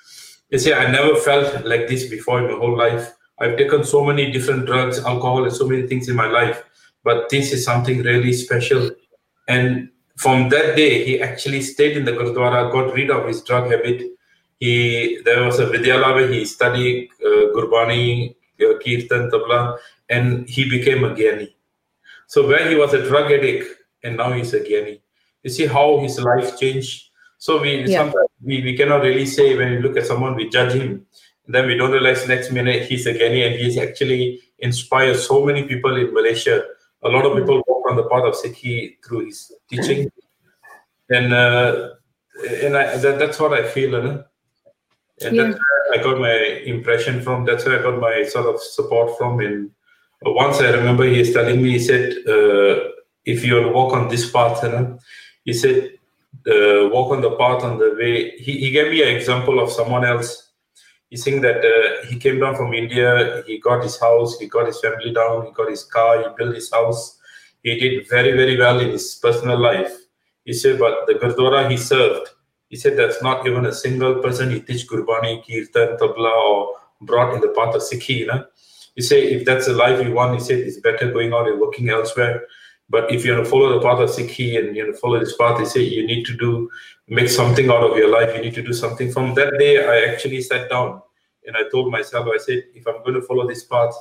He said, I never felt like this before in my whole life. I've taken so many different drugs, alcohol, and so many things in my life, but this is something really special. And from that day, he actually stayed in the Gurdwara, got rid of his drug habit. He there was a Vidyalaya where he studied uh, Gurbani, uh, Kirtan, Tabla, and he became a Gyani. So where he was a drug addict, and now he's a Gyani. You see how his life changed. So we
Yeah.
sometimes we, we cannot really say when we look at someone, we judge him. Then we don't realize next minute he's a Gyani and he's actually inspired so many people in Malaysia. A lot of people walk on the path of Sikhi through his teaching. And uh, and I, that, that's what I feel, know? and
Yeah.
that's where I got my impression from. That's where I got my sort of support from. And once I remember he is telling me, he said, uh, if you walk on this path, you know, he said, uh, walk on the path on the way. He, he gave me an example of someone else. He's saying that uh, he came down from India, he got his house, he got his family down, he got his car, he built his house. He did very, very well in his personal life. He said, but the Gurdwara he served, he said that's not even a single person he teach Gurbani, Kirtan, Tabla, or brought in the path of Sikhi. You know? He said, if that's the life you want, he said it's better going out and working elsewhere. But if you want to follow the path of Sikhi and you know, follow this path, he said you need to do make something out of your life. You need to do something. From that day, I actually sat down and I told myself, I said, if I'm going to follow this path,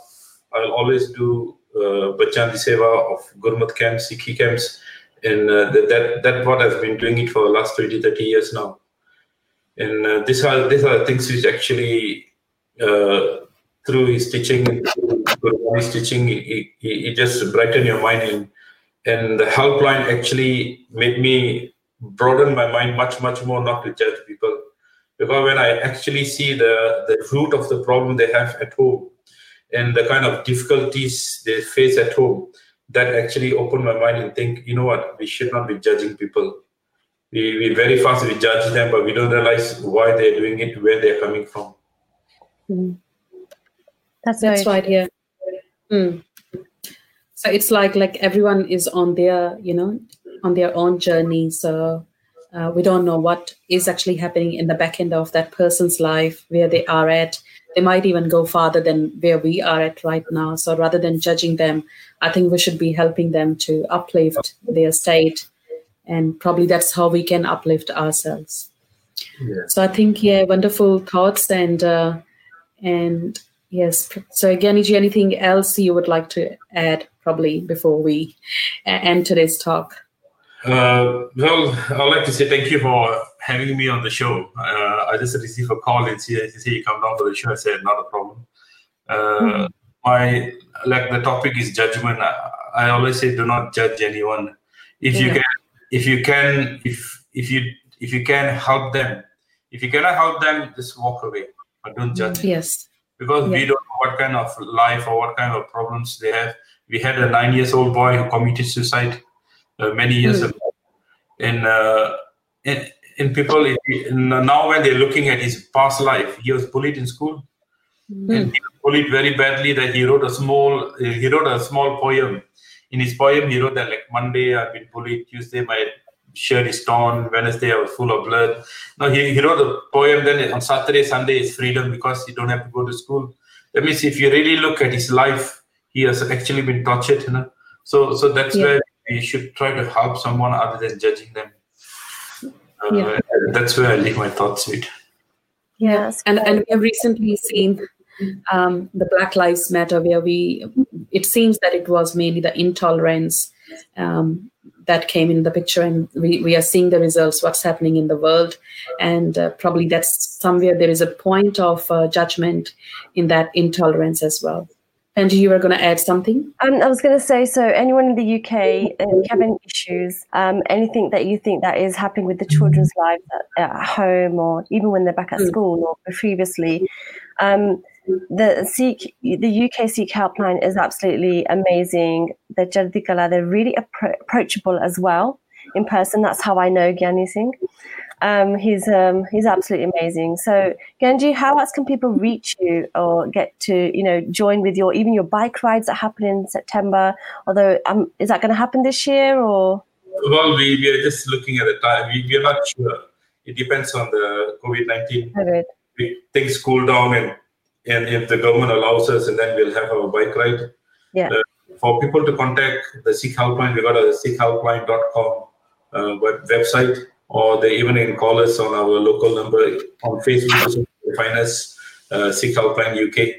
I'll always do uh, Bachandi Seva of Gurmat camps, Sikhi camps, and uh, that, that that what I've been doing it for the last 20, 30 years now. And uh, these are these are things which actually uh, through his teaching, through his teaching, he, he, he just brightened your mind and and the helpline actually made me broaden my mind much much more not to judge people because when I actually see the the root of the problem they have at home and the kind of difficulties they face at home that actually opened my mind and think you know what we should not be judging people we, we very fast we judge them but we don't realize why they're doing it where they're coming from
That's,
That's
very
right. Yeah. Mm. So it's like like everyone is on their you know on their own journey. So uh, we don't know what is actually happening in the back end of that person's life, where they are at. They might even go farther than where we are at right now. So rather than judging them, I think we should be helping them to uplift their state, and probably that's how we can uplift ourselves.
Yeah.
So I think yeah, wonderful thoughts and uh, and yes. So Gyaniji, anything else you would like to add probably before we uh, end today's talk?
Uh, well, I'd like to say thank you for having me on the show. Uh, I just received a call and see, see you come down for the show. I said, not a problem. Uh, My like the topic is judgment. I, I always say, do not judge anyone. If you can, if you can, if if you if you can help them, if you cannot help them, just walk away. But don't judge
Yes.
because we don't know what kind of life or what kind of problems they have. We had a nine years old boy who committed suicide uh, many years
Mm.
ago, and uh, and, and people now when they're looking at his past life, he was bullied in school and he was bullied very badly that he wrote a small he wrote a small poem. In his poem, he wrote that like Monday I've been bullied, Tuesday my shirt is torn, Wednesday I was full of blood. No, he, he wrote a poem. Then on Saturday, Sunday is freedom because you don't have to go to school. That means if you really look at his life, he has actually been tortured. You know, so so that's
Yeah.
where we should try to help someone other than judging them. Uh,
Yeah.
That's where I leave my thoughts with.
yes.
and and we have recently seen um, the Black Lives Matter, where we it seems that it was mainly the intolerance um, that came in the picture, and we, we are seeing the results, what's happening in the world, and uh, probably that's somewhere there is a point of uh, judgment in that intolerance as well. And you were going to add something?
Um, I was going to say, so anyone in the UK, if you have any issues, um, anything that you think that is happening with the children's lives at, at home or even when they're back at mm. school or previously, um, the Sikh, the UK Sikh helpline is absolutely amazing. They're they're really appro- approachable as well in person. That's how I know Gyani Singh. Um, he's um, he's absolutely amazing. So Genji, how else can people reach you or get to you know join with your even your bike rides that happen in September? Although um, is that going to happen this year or?
Well, we, we are just looking at the time. We, we are not sure. It depends on the COVID nineteen. Things cool down and and if the government allows us, and then we'll have our bike ride.
Yeah. Uh,
for people to contact the Sikh helpline, we got a sikhhelpline.com uh, web, website or they even can call us on our local number on Facebook. Find us, uh, Sikh Helpline UK.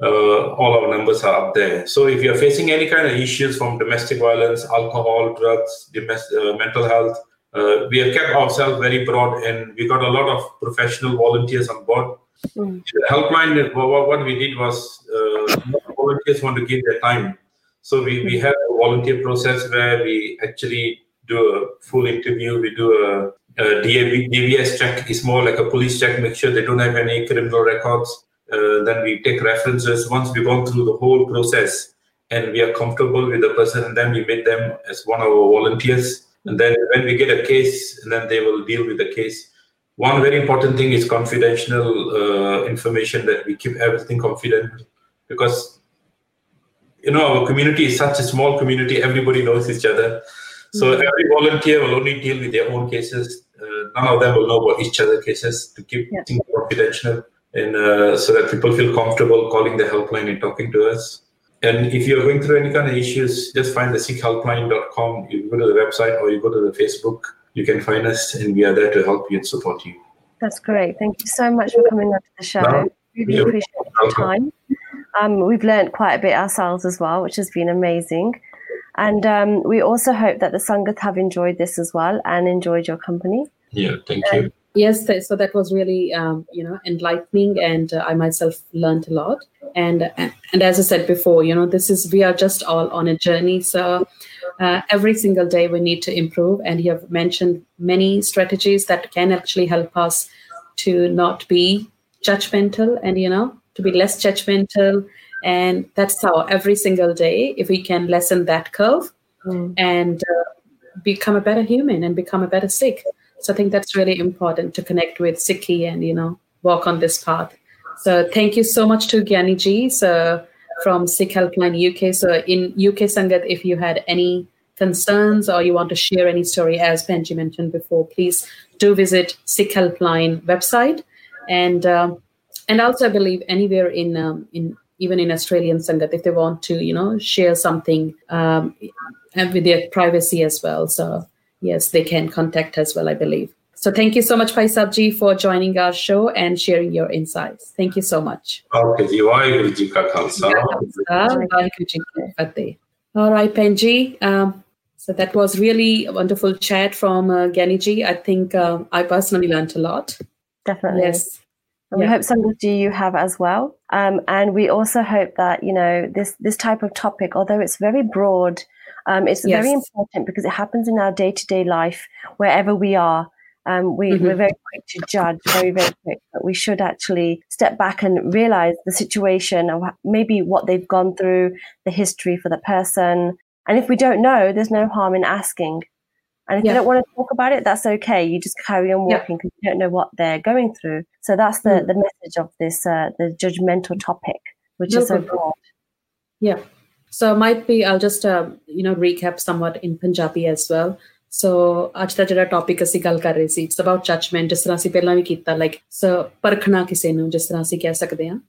Uh, all our numbers are up there. So if you're facing any kind of issues from domestic violence, alcohol, drugs, domestic, uh, mental health, uh, we have kept ourselves very broad and we got a lot of professional volunteers on board. Mm. The helpline, what we did was uh, volunteers want to give their time. So we, we have a volunteer process where we actually do a full interview. We do a, a DAV, DBS check. It's more like a police check. Make sure they don't have any criminal records. Uh, then we take references. Once we've gone through the whole process and we are comfortable with the person, and then we meet them as one of our volunteers. And then when we get a case, and then they will deal with the case. One very important thing is confidential uh, information that we keep everything confidential because you know our community is such a small community. Everybody knows each other. So every volunteer will only deal with their own cases. Uh, none of them will know about each other cases to keep yeah. things confidential and uh, so that people feel comfortable calling the helpline and talking to us. And if you're going through any kind of issues, just find the sikhhelpline.com. You go to the website or you go to the Facebook. You can find us, and we are there to help you and support you.
That's great. Thank you so much for coming on to the show. No, really appreciate your time. Um, we've learned quite a bit ourselves as well, which has been amazing. And um, we also hope that the Sangat have enjoyed this as well and enjoyed your company.
Yeah, thank you.
Yes, so that was really, um, you know, enlightening, and uh, I myself learned a lot. And and as I said before, you know, this is we are just all on a journey. So uh, every single day we need to improve. And you have mentioned many strategies that can actually help us to not be judgmental, and you know, to be less judgmental and that's how every single day if we can lessen that curve mm. and uh, become a better human and become a better sikh. So i think that's really important to connect with sikhi and you know walk on this path. So thank you so much to gyani ji so from sikh helpline uk so in uk sangat if you had any concerns or you want to share any story as benji mentioned before please do visit sikh helpline website. And um, and also i believe anywhere in um, in even in Australian Sangat, if they want to, you know, share something um, with their privacy as well. So yes, they can contact as well, I believe. So thank you so much, Paisabji, for joining our show and sharing your insights. Thank you so much. All right, Penji. Um, so that was really a wonderful chat from uh, Gyaniji. I think uh, I personally learned a lot.
Definitely. Yes. And yeah. we hope some of you have as well. Um, and we also hope that, you know, this, this type of topic, although it's very broad, um, it's yes. very important because it happens in our day to day life, wherever we are. Um, we, mm-hmm. We're very quick to judge, very, very quick, but we should actually step back and realize the situation and maybe what they've gone through, the history for the person. And if we don't know, there's no harm in asking. And if yeah. they don't want to talk about it, that's okay. You just carry on walking because yeah. you don't know what they're going through. So that's the, mm. the message of this, uh, the judgmental topic, which no is so broad.
Yeah. So might be I'll just uh, you know recap somewhat in Punjabi as well. So ਅੱਜ ਦਾ ਜਿਹੜਾ topic ਅਸੀਂ ਗੱਲ ਕਰ ਰਹੇ ਸੀ it's about judgement ਜਿਸ ਤਰ੍ਹਾਂ ਅਸੀਂ ਪਹਿਲਾਂ ਵੀ ਕੀਤਾ ਲਾਈਕ ਸੋ ਪਰਖਣਾ ਕਿਸੇ ਨੂੰ ਜਿਸ ਤਰ੍ਹਾਂ ਅਸੀਂ ਕਹਿ ਸਕਦੇ ਹਾਂ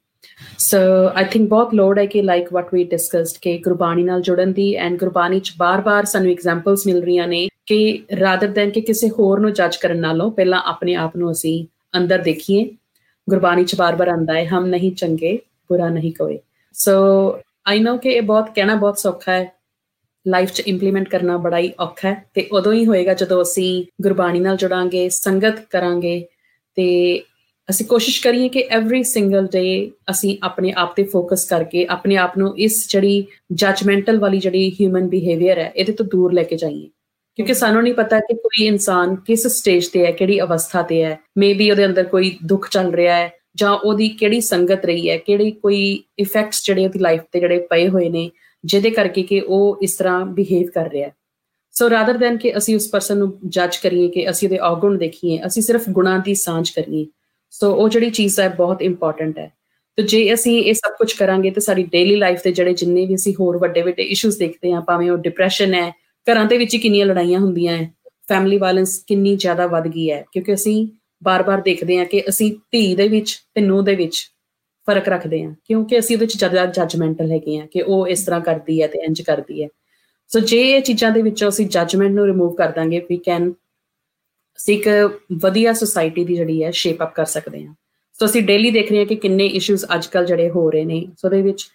ਸੋ ਆਈ ਥਿੰਕ ਬਹੁਤ ਲੋੜ ਹੈ ਕਿ ਲਾਈਕ ਵਾਟ ਵੀ ਡਿਸਕਸਡ ਕਿ ਗੁਰਬਾਣੀ ਨਾਲ ਜੁੜਨ ਦੀ ਐਂਡ ਗੁਰਬਾਣੀ ਚ ਬਾਰ-ਬਾਰ ਸਾਨੂੰ ਐਗਜ਼ਾਮਪਲਸ ਮਿਲ ਰਹੀਆਂ ਨੇ ਕਿ ਰਾਦਰ ਦੈਨ ਕਿ ਕਿਸੇ ਹੋਰ ਨੂੰ ਜੱਜ ਕਰਨ ਨਾਲੋਂ ਪਹਿਲਾਂ ਆਪਣੇ ਆਪ ਨੂੰ ਅਸੀਂ ਅੰਦਰ ਦੇਖੀਏ। ਗੁਰਬਾਣੀ ਚ ਬਾਰ-ਬਾਰ ਆਂਦਾ ਹੈ, ਹਮ ਨਹੀਂ ਚੰਗੇ, ਬੁਰਾ ਨਹੀਂ ਕੋਈ ਸੋ ਆਈ نو ਕਿ ਇਹ ਬਹੁਤ ਕਹਿਣਾ ਬਹੁਤ ਸੌਖਾ ਹੈ। ਲਾਈਫ 'ਚ ਇੰਪਲੀਮੈਂਟ ਕਰਨਾ ਬੜਾ ਹੀ ਔਖਾ ਹੈ ਤੇ ਉਦੋਂ ਹੀ ਹੋਏਗਾ ਜਦੋਂ ਅਸੀਂ ਗੁਰਬਾਣੀ ਨਾਲ ਜੁੜਾਂਗੇ, ਸੰਗਤ ਕਰਾਂਗੇ ਤੇ ਅਸੀਂ ਕੋਸ਼ਿਸ਼ ਕਰੀਏ ਕਿ ਐਵਰੀ ਸਿੰਗਲ ਡੇ ਅਸੀਂ ਆਪਣੇ ਆਪ ਤੇ ਫੋਕਸ ਕਰਕੇ ਆਪਣੇ ਆਪ ਨੂੰ ਇਸ ਜਿਹੜੀ ਜਜਮੈਂਟਲ ਵਾਲੀ ਜਿਹੜੀ ਹਿਊਮਨ ਬਿਹੇਵੀਅਰ ਹੈ ਇਹਦੇ ਤੋਂ ਦੂਰ ਲੈ ਕੇ ਜਾਈਏ। ਕਿਉਂਕਿ ਸਾਨੂੰ ਨਹੀਂ ਪਤਾ ਕਿ ਕੋਈ ਇਨਸਾਨ ਕਿਸ ਸਟੇਜ ਤੇ ਹੈ ਕਿਹੜੀ ਅਵਸਥਾ ਤੇ ਹੈ। ਮੇਬੀ ਉਹਦੇ ਅੰਦਰ ਕੋਈ ਦੁੱਖ ਚੱਲ ਰਿਹਾ ਹੈ ਜਾਂ ਉਹਦੀ ਕਿਹੜੀ ਸੰਗਤ ਰਹੀ ਹੈ ਕਿਹੜੀ ਕੋਈ ਇਫੈਕਟਸ ਜਿਹੜੇ ਉਹਦੀ ਲਾਈਫ ਤੇ ਜਿਹੜੇ ਪਏ ਹੋਏ ਨੇ ਜਿਹਦੇ ਕਰਕੇ ਕਿ ਉਹ ਇਸ ਤਰ੍ਹਾਂ ਬਿਹੇਵ ਕਰ ਰਿਹਾ ਹੈ। ਸੋ ਰਾਦਰ ਦੈਨ ਕਿ ਅਸੀਂ ਉਸ ਪਰਸਨ ਨੂੰ ਜੱਜ ਕਰੀਏ ਕਿ ਅਸੀਂ ਉਹਦੇ ਔਗੁਣ ਦੇਖੀਏ ਅਸੀਂ ਸਿਰਫ ਗੁਣਾਂ ਦੀ ਸਾਂਝ ਕਰੀਏ। ਸੋ ਉਹ ਜਿਹੜੀ ਚੀਜ਼ ਹੈ ਬਹੁਤ ਇੰਪੋਰਟੈਂਟ ਹੈ। ਤੇ ਜੇ ਅਸੀਂ ਇਹ ਸਭ ਕੁਝ ਕਰਾਂਗੇ ਤੇ ਸਾਡੀ ਡੇਲੀ ਲਾਈਫ ਤੇ ਜਿਹੜੇ ਜਿੰਨੇ ਵੀ ਅਸੀਂ ਹੋਰ ਵੱਡੇ ਵੱਡੇ ਇਸ਼ੂਜ਼ ਦੇਖਦੇ ਹਾਂ, ਭਾਵੇਂ ਉਹ ਡਿਪਰੈਸ਼ਨ ਹੈ, ਘਰਾਂ ਦੇ ਵਿੱਚ ਕਿੰਨੀਆਂ ਲੜਾਈਆਂ ਹੁੰਦੀਆਂ ਹੈ ਫੈਮਿਲੀ ਵਾਇਲੈਂਸ ਕਿੰਨੀ ਜ਼ਿਆਦਾ ਵੱਧ ਗਈ ਹੈ, ਕਿਉਂਕਿ ਅਸੀਂ ਬਾਰ-ਬਾਰ ਦੇਖਦੇ ਹਾਂ ਕਿ ਅਸੀਂ ਧੀ ਦੇ ਵਿੱਚ ਤੇ ਨੂੰਹ ਦੇ ਵਿੱਚ ਫ਼ਰਕ ਰੱਖਦੇ ਹਾਂ, ਕਿਉਂਕਿ ਅਸੀਂ ਉਹਦੇ ਵਿੱਚ ਜ਼ਿਆਦਾ ਜੱਜਮੈਂਟਲ ਹੈਗੇ ਹਾਂ ਕਿ ਉਹ ਇਸ ਤਰ੍ਹਾਂ ਕਰਦੀ ਹੈ ਤੇ ਇੰਜ ਕਰਦੀ ਹੈ। ਸੋ ਜੇ ਇਹ ਚੀਜ਼ਾਂ ਦੇ ਵਿੱਚੋਂ ਅਸੀਂ ਜੱਜਮੈਂਟ ਨੂੰ ਰਿਮੂਵ ਕਰ ਦਾਂਗੇ ਵੀ ਕੈਨ ਅਸੀਂ ਇੱਕ ਵਧੀਆ ਸੁਸਾਇਟੀ ਦੀ ਜਿਹੜੀ ਹੈ ਸ਼ੇਪ ਅਪ ਕਰ ਸਕਦੇ ਹਾਂ ਸੋ ਅਸੀਂ ਡੇਲੀ ਦੇਖ ਰਹੇ ਹਾਂ ਕਿ ਕਿੰਨੇ ਇਸ਼ੂਜ਼ ਅੱਜਕੱਲ ਜਿਹੜੇ ਹੋ ਰਹੇ ਨੇ ਸੋ ਦੇ ਵਿੱਚ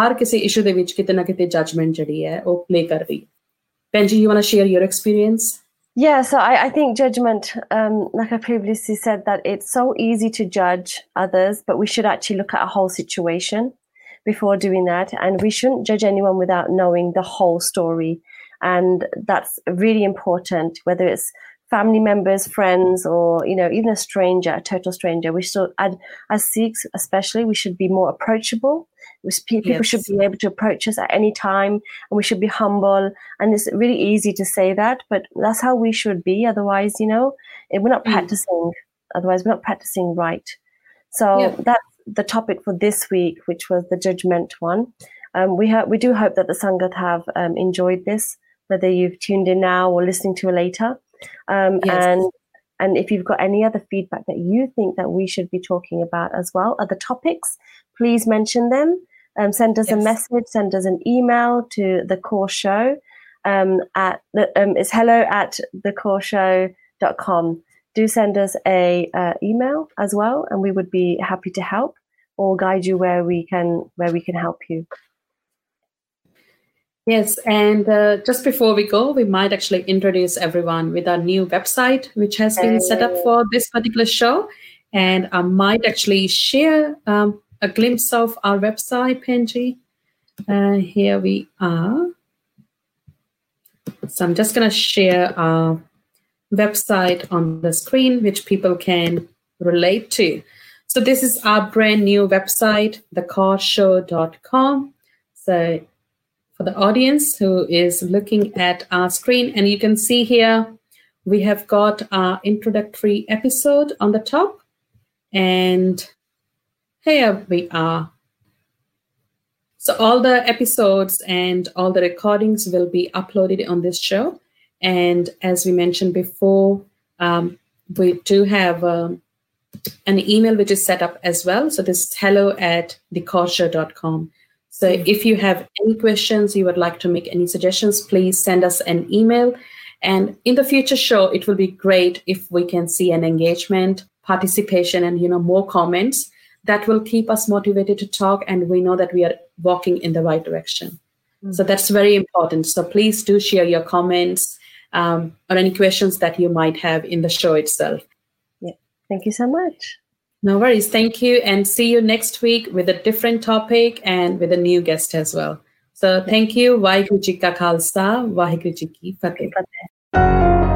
ਹਰ ਕਿਸੇ ਇਸ਼ੂ ਦੇ ਵਿੱਚ ਕਿਤੇ ਨਾ ਕਿਤੇ ਜੱਜਮੈਂਟ ਜਿਹੜੀ ਹੈ ਉਹ ਪਲੇ ਕਰ ਰਹੀ ਹੈ Benji, you want to share your experience?
Yeah, so I, I think judgment, um, like I previously said, that it's so easy to judge others, but we should actually look at a whole situation before doing that. And we shouldn't judge anyone without knowing the whole story. And that's really important, whether it's family members, friends, or you know, even a stranger, a total stranger. We still, as Sikhs, especially, we should be more approachable. People yes. should be able to approach us at any time, and we should be humble. And it's really easy to say that, but that's how we should be. Otherwise, you know, we're not mm. practicing. Otherwise, we're not practicing right. So yeah. that's the topic for this week, which was the judgment one. Um, we have we do hope that the Sangat have um, enjoyed this, whether you've tuned in now or listening to it later. Um, yes. And and if you've got any other feedback that you think that we should be talking about as well, other topics, please mention them. Um, send us yes. a message, send us an email to the core show um, at the, um, it's hello at thecoreshow.com. Do send us a uh, email as well, and we would be happy to help or guide you where we can where we can help you.
Yes, and uh, just before we go, we might actually introduce everyone with our new website, which has been set up for this particular show. And I might actually share um, a glimpse of our website, Penji. Uh, here we are. So I'm just going to share our website on the screen, which people can relate to. So this is our brand new website, thecoreshow.com. So for the audience who is looking at our screen. And you can see here, we have got our introductory episode on the top. And here we are. So all the episodes and all the recordings will be uploaded on this show. And as we mentioned before, um, we do have um, an email which is set up as well. So this is hello at thecoreshow.com. So if you have any questions, you would like to make any suggestions, please send us an email. And in the future show, it will be great if we can see an engagement, participation, and you know more comments that will keep us motivated to talk, and we know that we are walking in the right direction. Mm-hmm. So that's very important. So please do share your comments um, or any questions that you might have in the show itself.
Yeah, thank you so much.
No worries. Thank you. And see you next week with a different topic and with a new guest as well. So thank you. Vaheguru Ji Ka Khalsa, Vaheguru Ji Ki Fateh.